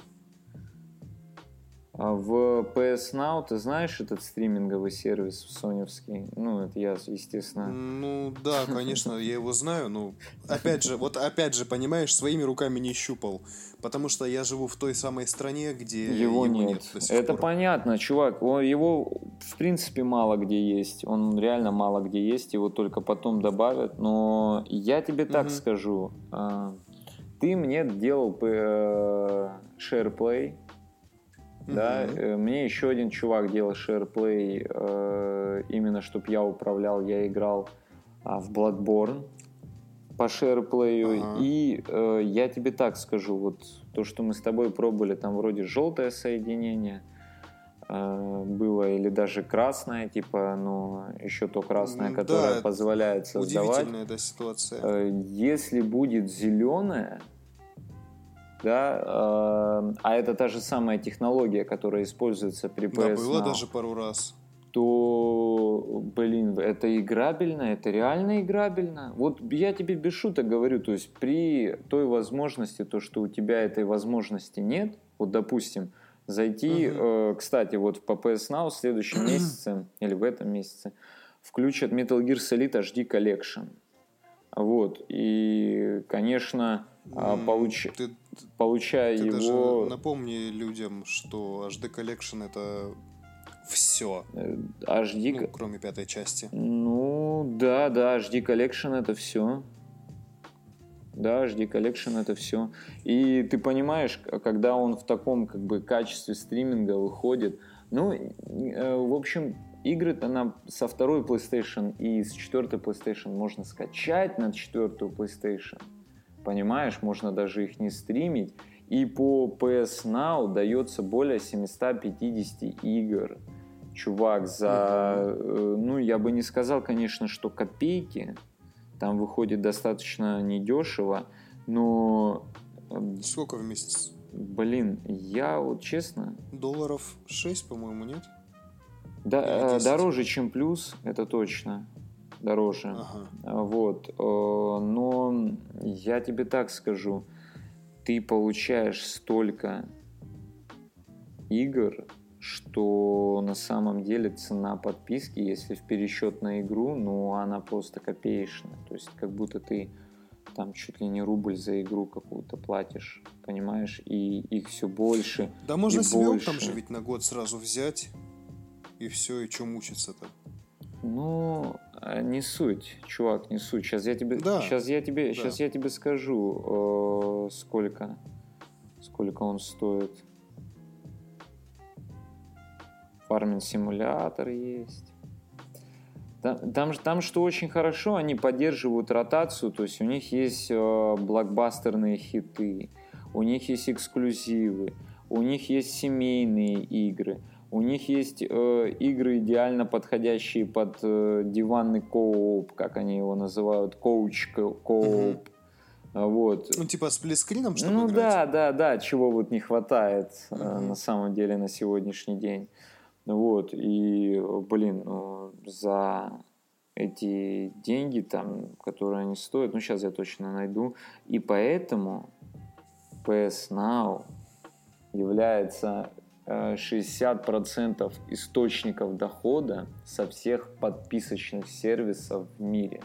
А В PS Now, ты знаешь этот стриминговый сервис соневский? Ну, это я, естественно. Ну да, конечно, я его знаю, но опять же, вот опять же, понимаешь, своими руками не щупал, потому что я живу в той самой стране, где Его, нет. сих Это пор. понятно, чувак. Его в принципе мало где есть. Он реально мало где есть. Его только потом добавят. Но я тебе так Мгм. скажу. а, Ты мне делал э, SharePlay. Да, э, мне еще один чувак делал SharePlay, э, именно чтобы я управлял, я играл а, в Bloodborne по SharePlay. Ага. И э, я тебе так скажу, вот то, что мы с тобой пробовали, там вроде желтое соединение э, было, или даже красное, типа, ну, еще то красное, которое да, позволяет создавать. Удивительная, да, ситуация. Э, Если будет зеленое, да, э, а это та же самая технология, которая используется при Да, PS было Now, даже пару раз. то, блин, это играбельно, это реально играбельно. Вот я тебе без шуток говорю, то есть при той возможности, то, что у тебя этой возможности нет, вот, допустим, зайти, Мгм. э, кстати, вот по PS Now в следующем месяце или в этом месяце включат Metal Gear Solid HD Collection. Вот, и, конечно, а, получ- Ты, получая ты его... даже напомни людям, что HD Collection это все. э, HD... Ну, кроме пятой части. Ну, да, да, HD Collection это все. Да, HD Collection это все. И ты понимаешь, когда он в таком как бы качестве стриминга выходит, ну, э, в общем, игры-то нам со второй PlayStation и с четвертой PlayStation можно скачать на четвертую PlayStation. Понимаешь, можно даже их не стримить. И по PS Now дается более 750 игр. Чувак, за... э, Ну, я бы не сказал, конечно, что копейки. Там выходит достаточно недешево. Но, Сколько в месяц? блин, я вот честно... Долларов 6, по-моему, нет? Да, э, 10. дороже, чем плюс, это точно. Дороже. Ага. А, Вот. э, Но я тебе так скажу. Ты получаешь столько игр, что на самом деле цена подписки, если в пересчет на игру, ну, она просто копеечная. То есть, как будто ты там чуть ли не рубль за игру какую-то платишь, понимаешь? И их все больше. Да можно себе больше. там же ведь на год сразу взять, и все, и что мучиться-то? Ну, а, не суть, чувак, не суть. Сейчас я тебе, Да, сейчас я тебе, да. сейчас я тебе скажу, э, сколько, сколько он стоит. фарминг симулятор есть. Там, там, там что очень хорошо, они поддерживают ротацию, то есть у них есть э, блокбастерные хиты, у них есть эксклюзивы, у них есть семейные игры, у них есть э, игры идеально подходящие под э, диванный кооп, как они его называют, коуч кооп. Угу. Вот. Ну, типа с сплитскрином, чтобы Ну играть? да, да, да, чего вот не хватает э, Мгм. на самом деле на сегодняшний день. Вот, и, блин, ну, за эти деньги, там, которые они стоят, ну, сейчас я точно найду, и поэтому PS Now является э, 60% источников дохода со всех подписочных сервисов в мире.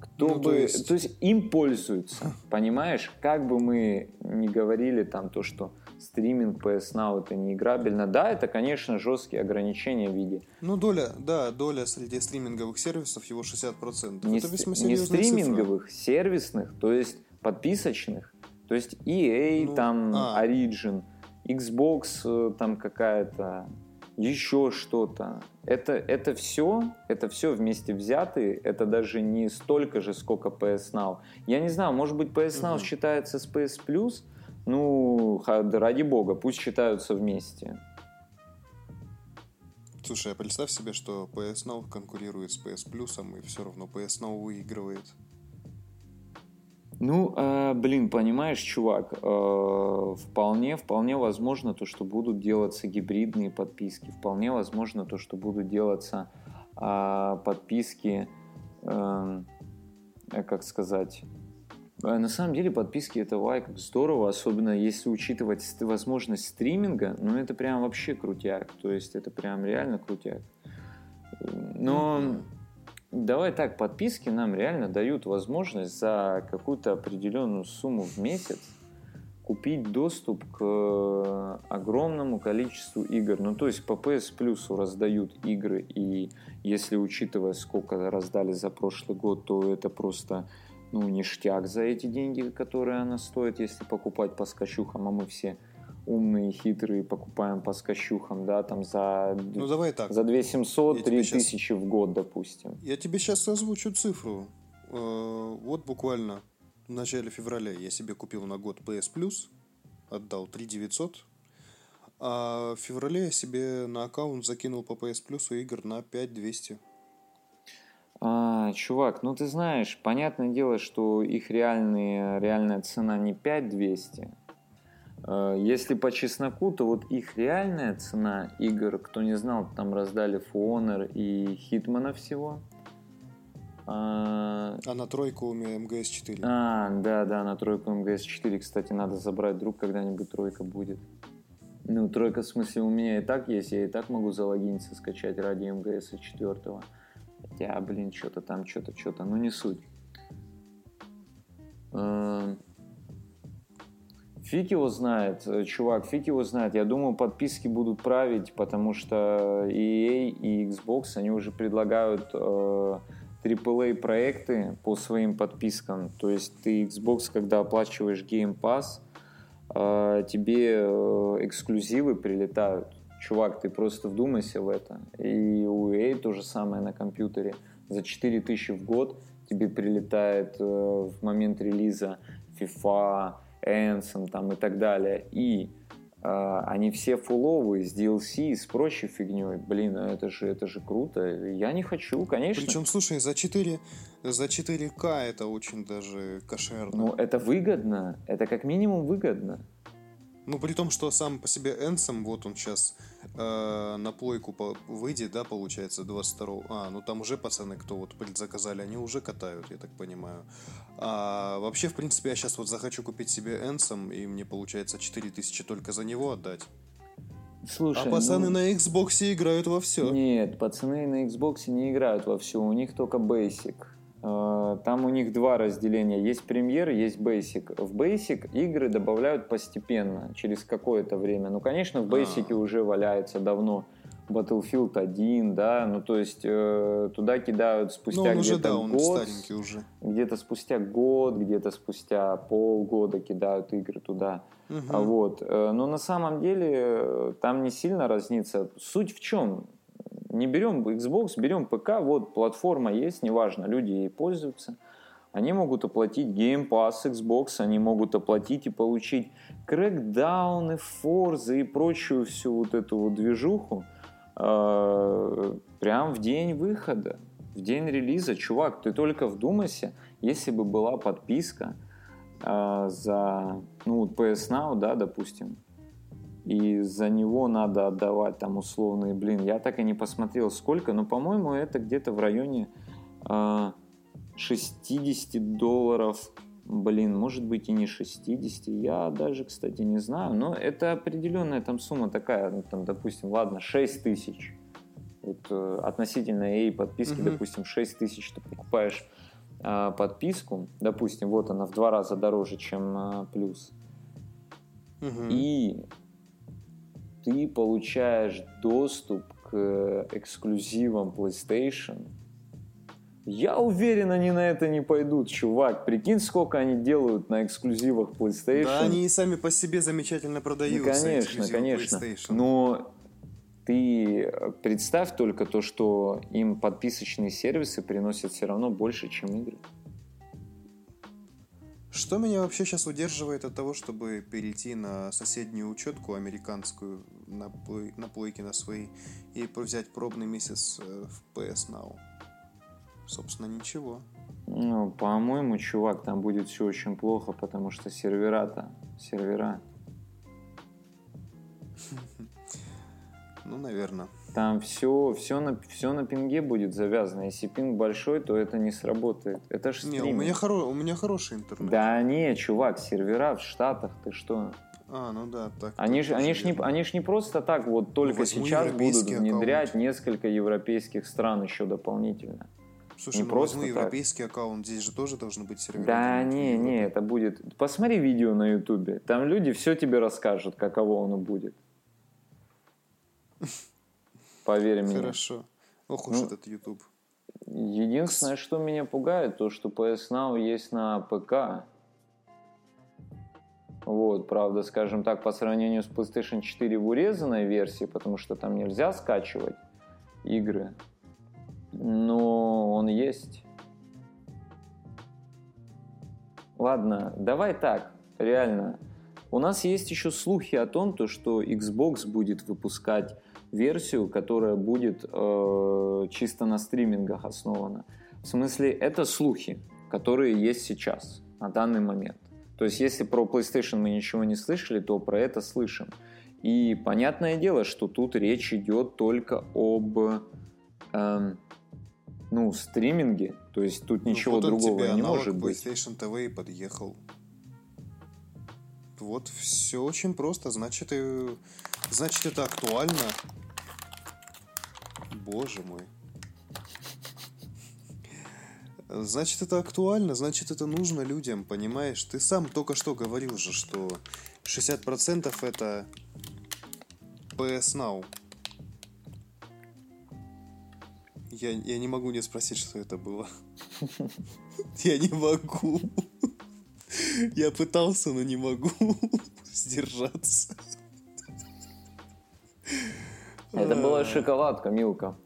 Кто Ну, то бы, есть- то есть им пользуются, понимаешь? Как бы мы ни говорили там то, что стриминг PS Now это не играбельно, да, это, конечно, жесткие ограничения в виде Ну, доля, да, доля среди стриминговых сервисов его 60%. не, Это весьма не серьезная стриминговых, сервисных, то есть подписочных, то есть EA, Ну, там а. Origin, Xbox э, там какая-то, еще что-то. Это, это все, это все вместе взятые, это даже не столько же, сколько PS Now. Я не знаю, может быть PS Now Мгм. считается с PS Plus, ну, ради бога, пусть считаются вместе. Слушай, а представь себе, что PS Now конкурирует с PS Plus, и все равно PS Now выигрывает. Ну, э, блин, понимаешь, чувак, э, вполне, вполне возможно то, что будут делаться гибридные подписки, вполне возможно то, что будут делаться а, подписки, эм, э, как сказать, э, на самом деле подписки это вай, как здорово, особенно если учитывать ст- возможность стриминга, ну это прям вообще крутяк, то есть это прям реально крутяк. Но Мгм. Давай так, подписки нам реально дают возможность за какую-то определенную сумму в месяц купить доступ к э, огромному количеству игр. Ну, то есть по PS Plus раздают игры, и если учитывая, сколько раздали за прошлый год, то это просто ну, ништяк за эти деньги, которые она стоит, если покупать по скачухам, а мы все умные, хитрые, покупаем по скачухам, да, там за, Ну, давай так. за 2 700, Я 3 тебе щас- тысячи в год, допустим. Я тебе сейчас озвучу цифру. Э, Вот буквально в начале февраля я себе купил на год PS Plus, отдал 3 900, а в феврале я себе на аккаунт закинул по PS Plus игр на 5 200. А, чувак, ну ты знаешь, понятное дело, что их реальные, реальная цена не 5200. Э, Если по чесноку, то вот их реальная цена игр, кто не знал, там раздали Honor и Хитмана всего. А, А на тройку у меня МГС 4. а, да, да, на тройку МГС-4, кстати, надо забрать, вдруг когда-нибудь тройка будет. Ну, тройка, в смысле, у меня и так есть, я и так могу залогиниться, скачать ради МГС-4. Хотя, блин, что-то там, что-то, что-то, ну не суть. Эм, Фиг его знает, э, чувак, фиг его знает. Я думаю, подписки будут править, потому что EA и Xbox, они уже предлагают э, AAA проекты по своим подпискам. То есть ты Xbox, когда оплачиваешь Game Pass, э, тебе э, эксклюзивы прилетают. Чувак, ты просто вдумайся в это. И у EA то же самое на компьютере. За 4000 в год тебе прилетает э, в момент релиза FIFA, Anthem там и так далее. И э, они все фуловые с DLC, с прочей фигней. Блин, ну это же, это же круто. Я не хочу, конечно. Причем, слушай, за 4, за 4К это очень даже кошерно. Ну, это выгодно. Это как минимум выгодно. Ну, при том, что сам по себе Энсом, вот он сейчас э, на плойку по- выйдет, да, получается, 22 А, ну там уже пацаны, кто вот предзаказали, они уже катают, я так понимаю. А вообще, в принципе, я сейчас вот захочу купить себе Энсом, и мне получается 4000 только за него отдать. Слушай, а пацаны ну, на Xbox играют во все. Нет, пацаны на Xbox не играют во все, у них только Basic. Э, Там у них два разделения. Есть премьер, есть Basic. В Basic игры добавляют постепенно, через какое-то время. Ну, конечно, в Basic А. уже валяется давно Battlefield 1, да, ну, то есть э, туда кидают Ну, спустя уже, где-то да, год, уже. где-то спустя год, где-то спустя полгода кидают игры туда. А Вот. Э, Но на самом деле э, там не сильно разнится. Суть в чем? Не берем Xbox, берем ПК, вот платформа есть, неважно, люди ей пользуются. Они могут оплатить Game Pass Xbox, они могут оплатить и получить крэкдауны, форзы и прочую всю вот эту вот движуху э, прям в день выхода, в день релиза. Чувак, ты только вдумайся, если бы была подписка э, за ну, PS Now, да, допустим, и за него надо отдавать там условные, блин, я так и не посмотрел сколько, но, по-моему, это где-то в районе э, 60 долларов, блин, может быть и не 60, я даже, кстати, не знаю, но это определенная там сумма такая, ну, там, допустим, ладно, 6 тысяч, вот э, относительно ей подписки, Мгм. допустим, 6 тысяч ты покупаешь а, подписку, допустим, вот она в два раза дороже, чем а, плюс, Мгм. и ты получаешь доступ к эксклюзивам PlayStation. Я уверен, они на это не пойдут, чувак. Прикинь, сколько они делают на эксклюзивах PlayStation. Да, они и сами по себе замечательно Ну, продаются. конечно, эксклюзивы конечно. PlayStation. Но ты представь только то, что им подписочные сервисы приносят все равно больше, чем игры. Что меня вообще сейчас удерживает от того, чтобы перейти на соседнюю учетку американскую на, плой- на плойке на своей и взять пробный месяц э, в PS Now? Собственно, ничего. Ну, по-моему, чувак, там будет все очень плохо, потому что сервера-то, сервера. Ну, наверное. Там все, все, на, все на пинге будет завязано. Если пинг большой, то это не сработает. Это ж Не, стриминг. у меня, хоро... у меня хороший интернет. Да не, чувак, сервера в Штатах, ты что? А, ну да, так. Они же они ж не, они ж не просто так вот только сейчас будут внедрять аккаунт. несколько европейских стран еще дополнительно. Слушай, не ну просто возьму так. европейский аккаунт, здесь же тоже должны быть сервера. Да не, не, это будет... Посмотри видео на ютубе. Там люди все тебе расскажут, каково оно будет. Поверь мне. Хорошо. Ох уж Ну, этот YouTube. Единственное, что меня пугает, то, что PS Now есть на ПК. Вот, правда, скажем так, по сравнению с PlayStation 4 в урезанной версии, потому что там нельзя скачивать игры. Но он есть. Ладно, давай так, реально. У нас есть еще слухи о том, то, что Xbox будет выпускать версию, которая будет э, чисто на стримингах основана. В смысле, это слухи, которые есть сейчас, на данный момент. То есть, если про PlayStation мы ничего не слышали, то про это слышим. И понятное дело, что тут речь идет только об эм, ну, стриминге. То есть тут ничего Ну, вот он другого тебе не может быть. PlayStation TV и подъехал. Вот все очень просто. Значит, и... значит это актуально. Боже мой. Значит, это актуально, значит, это нужно людям, понимаешь? Ты сам только что говорил же, что 60% это PS Now. Я, я не могу не спросить, что это было. Я не могу. Я пытался, но не могу сдержаться. Это была шоколадка, Милка.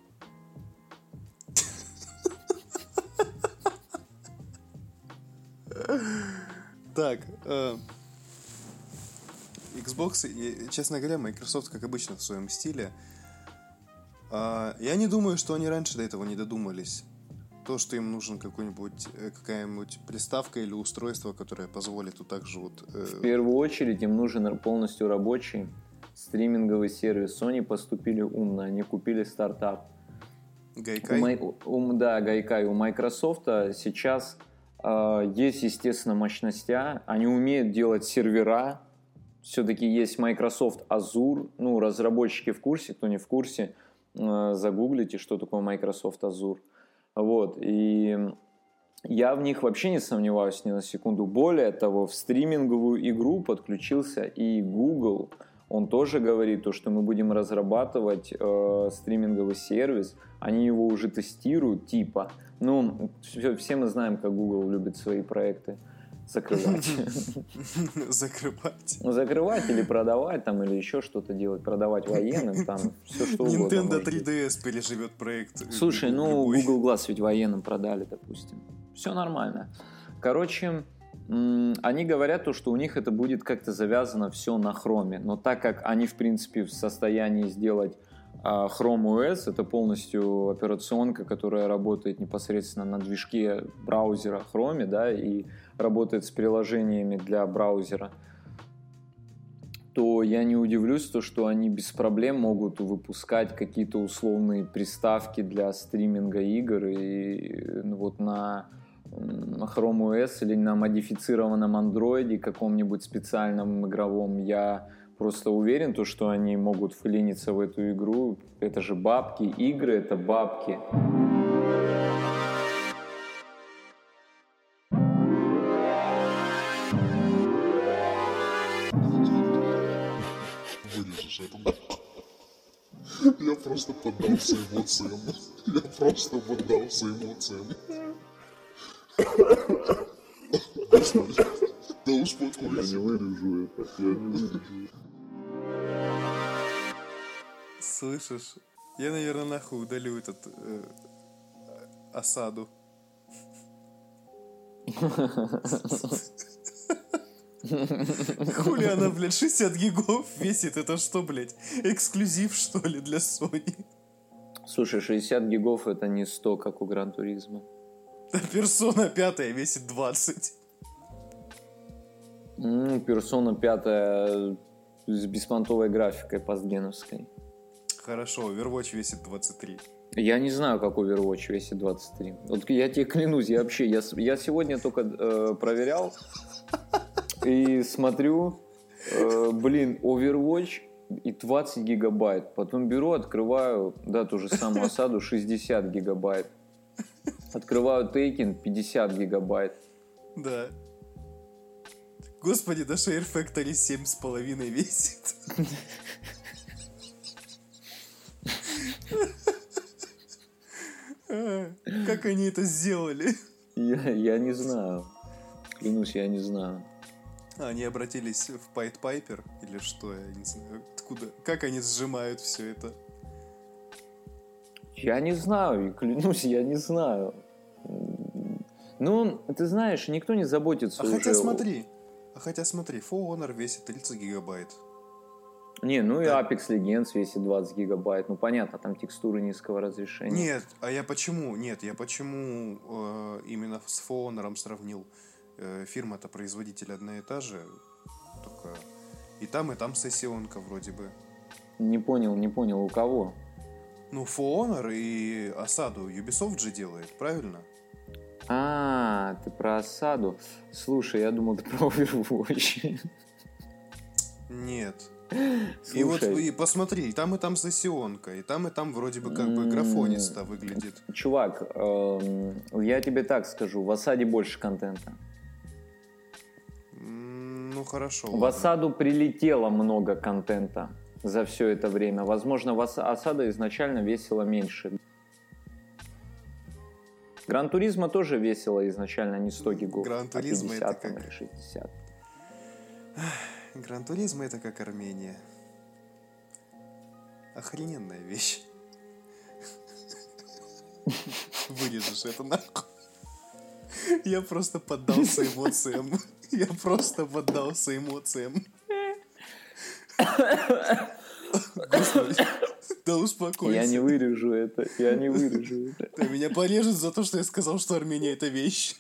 Так, э, Xbox, и, честно говоря, Microsoft, как обычно, в своем стиле. А, я не думаю, что они раньше до этого не додумались. То, что им нужен какой-нибудь, э, какая-нибудь приставка или устройство, которое позволит вот так же вот... э, В первую очередь им нужен полностью рабочий стриминговый сервис. Sony поступили умно, они купили стартап. У Гайкай. Май- у- да, Гайкай. У Microsoft сейчас э, есть, естественно, мощностя. Они умеют делать сервера. Все-таки есть Microsoft Azure. Ну, разработчики в курсе, кто не в курсе, э, загуглите, что такое Microsoft Azure. Вот. И я в них вообще не сомневаюсь ни на секунду. Более того, в стриминговую игру подключился и Google. Он тоже говорит, то, что мы будем разрабатывать э, стриминговый сервис. Они его уже тестируют, типа. Ну, все, все мы знаем, как Google любит свои проекты закрывать. Закрывать. Ну, закрывать или продавать там, или еще что-то делать, продавать военным, там, все что угодно. Nintendo может быть. 3DS переживет проект. э, Слушай, ну. Google Glass ведь военным продали, допустим. Все нормально. Короче, они говорят то, что у них это будет как-то завязано все на хроме. Но так как они, в принципе, в состоянии сделать а, Chrome OS, это полностью операционка, которая работает непосредственно на движке браузера Chrome, да, и работает с приложениями для браузера, то я не удивлюсь, то, что они без проблем могут выпускать какие-то условные приставки для стриминга игр и ну, вот на, на Chrome OS или на модифицированном андроиде каком-нибудь специальном игровом. Я просто уверен, то, что они могут вклиниться в эту игру. Это же бабки, игры это бабки. Я просто поддался эмоциям. Я просто поддался эмоциям. Да успокойся. Я не вырежу это. Я не вырежу. Слышишь? Я, наверное, нахуй удалю этот э, осаду. Хули она, блядь, 60 гигов весит? Это что, блядь, эксклюзив, что ли, для Sony? Слушай, 60 гигов это не 100, как у Гран Туризма. Персона пятая весит 20. М, Персона пятая с беспонтовой графикой постгеновской. Хорошо, Overwatch весит 23. Я не знаю, как Overwatch весит 23. Вот я тебе клянусь, я вообще, я, я сегодня только э, проверял и смотрю, э, блин, Overwatch и 20 гигабайт. Потом беру, открываю, да, ту же самую осаду, 60 гигабайт. Открываю Taken, 50 гигабайт. Да. Господи, да Share Factory 7,5 весит. А, Как они это сделали? Я, я не знаю. Клянусь, я не знаю. Они обратились в Пайт Пайпер или что, я не знаю, откуда, как они сжимают все это. Я не знаю, клянусь, я не знаю. Ну, ты знаешь, никто не заботится А уже хотя смотри, а хотя смотри, For Honor весит 30 гигабайт. Не, ну и Да. Apex Legends весит 20 гигабайт. Ну, понятно, там текстуры низкого разрешения. Нет, а я почему? Нет, я почему э, именно с For Honor сравнил? Э, Фирма-то производитель одна и та же, только и там, и там сессионка вроде бы. Не понял, не понял, у кого? Ну, For Honor и осаду Ubisoft же делает, правильно? А, ты про осаду. Слушай, я думал, ты про Overwatch. Нет. И вот Слушай, и посмотри, и там и там сессионка, и там и там вроде бы как бы графонисто выглядит. чувак, эм, я тебе так скажу, в осаде больше контента. Ну хорошо. В ладно. осаду прилетело много контента за все это время. Возможно, в ос- осада изначально весила меньше. Гран Туризма тоже весила изначально не 100 гигов, Гран а Туризмо 50 это как- или 60. Гран Туризмо это как Армения. Охрененная вещь. Вырежешь это нахуй. Я просто поддался эмоциям. Я просто поддался эмоциям. Господи, да успокойся. Я не вырежу это, я не вырежу это. Да, меня порежут за то, что я сказал, что Армения это вещь.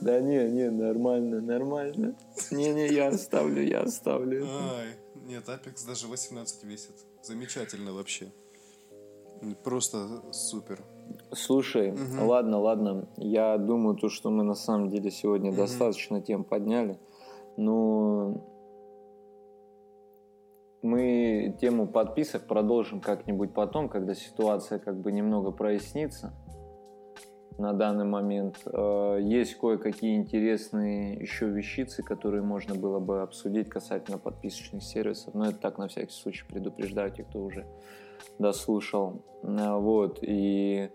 Да не, не, нормально, нормально. Не-не, я оставлю, я оставлю. Ай, нет, Apex даже 18 весит. Замечательно вообще. Просто супер. Слушай, Мгм. ладно, ладно. Я думаю, то, что мы на самом деле сегодня Мгм. достаточно тем подняли. Но мы тему подписок продолжим как-нибудь потом, когда ситуация как бы немного прояснится. На данный момент Э, есть кое-какие интересные еще вещицы, которые можно было бы обсудить касательно подписочных сервисов. Но это так на всякий случай предупреждаю тех, кто уже дослушал. А, Вот, и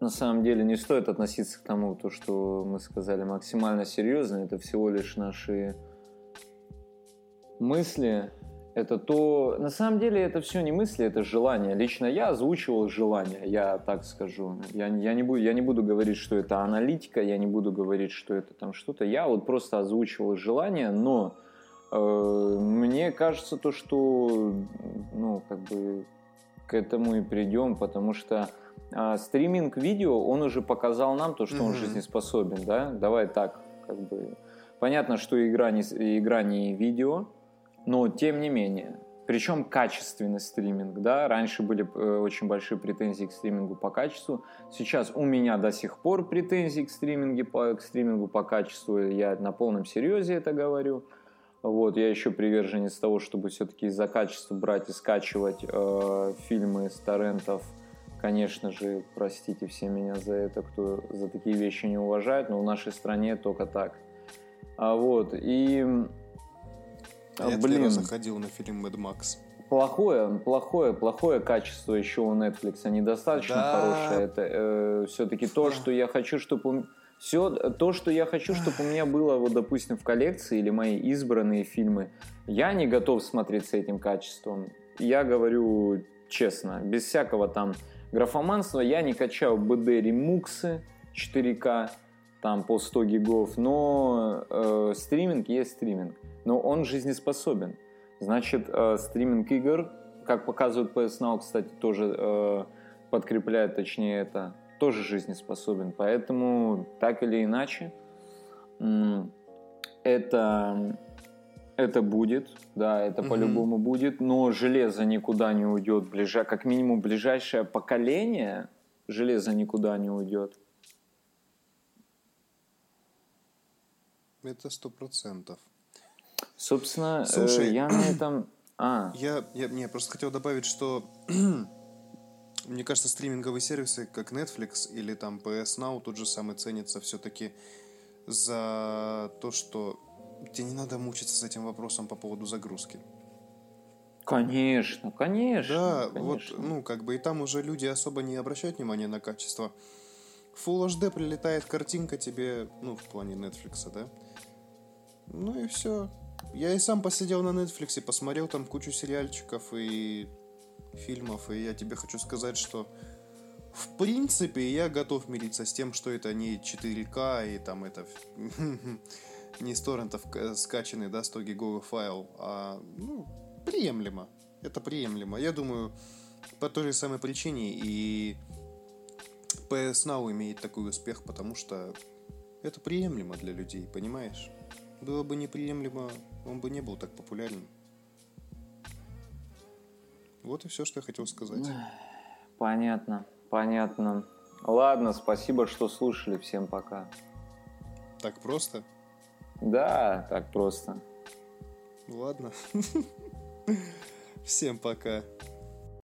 на самом деле не стоит относиться к тому, то, что мы сказали максимально серьезно. Это всего лишь наши мысли. Это то... На самом деле это все не мысли, это желание. Лично я озвучивал желание, я так скажу. Я, я, не буду, я не буду говорить, что это аналитика, я не буду говорить, что это там что-то. Я вот просто озвучивал желание, но э, мне кажется то, что ну, как бы к этому и придем, потому что а, стриминг видео, он уже показал нам то, что mm-hmm. он жизнеспособен, да? Давай так, как бы. Понятно, что игра не, игра не видео, но тем не менее. Причем качественный стриминг, да, раньше были э, очень большие претензии к стримингу по качеству, сейчас у меня до сих пор претензии к, стриминге, по, к стримингу по качеству, я на полном серьезе это говорю, вот, я еще приверженец того, чтобы все-таки из-за качества брать и скачивать э, фильмы с торрентов, конечно же, простите все меня за это, кто за такие вещи не уважает, но в нашей стране только так. А вот, и я Блин. заходил на фильм Mad Max. Плохое, плохое, плохое качество еще у Netflix, а недостаточно да. хорошее. Это э, все-таки то, что я хочу, чтобы все то, что я хочу, чтобы у меня было, вот, допустим, в коллекции или мои избранные фильмы, я не готов смотреть с этим качеством. Я говорю честно, без всякого там графоманства, я не качал BD ремуксы 4К, там по 100 гигов, но э, стриминг есть стриминг но он жизнеспособен. Значит, э, стриминг игр, как показывает PS Now, кстати, тоже э, подкрепляет, точнее, это тоже жизнеспособен. Поэтому, так или иначе, это, это будет, да, это mm-hmm. по-любому будет, но железо никуда не уйдет, ближа, как минимум ближайшее поколение железо никуда не уйдет. Это сто процентов. Собственно, э, Слушай, э, я на этом... А. Я, я, не, просто хотел добавить, что мне кажется, стриминговые сервисы, как Netflix или там PS Now, тут же самый ценится все-таки за то, что тебе не надо мучиться с этим вопросом по поводу загрузки. Конечно, конечно. Да, конечно. вот, ну, как бы и там уже люди особо не обращают внимания на качество. Full HD прилетает картинка тебе, ну, в плане Netflix, да? Ну и все. Я и сам посидел на Netflix, посмотрел там кучу сериальчиков и фильмов, и я тебе хочу сказать, что в принципе я готов мириться с тем, что это не 4К и там это не с торрентов скачанный, да, 100 гиговый файл, а ну, приемлемо. Это приемлемо. Я думаю, по той же самой причине и PS Now имеет такой успех, потому что это приемлемо для людей, понимаешь? Было бы неприемлемо, он бы не был так популярен. Вот и все, что я хотел сказать. Понятно, понятно. Ладно, спасибо, что слушали. Всем пока. Так просто? Да, так просто. Ладно. Всем пока.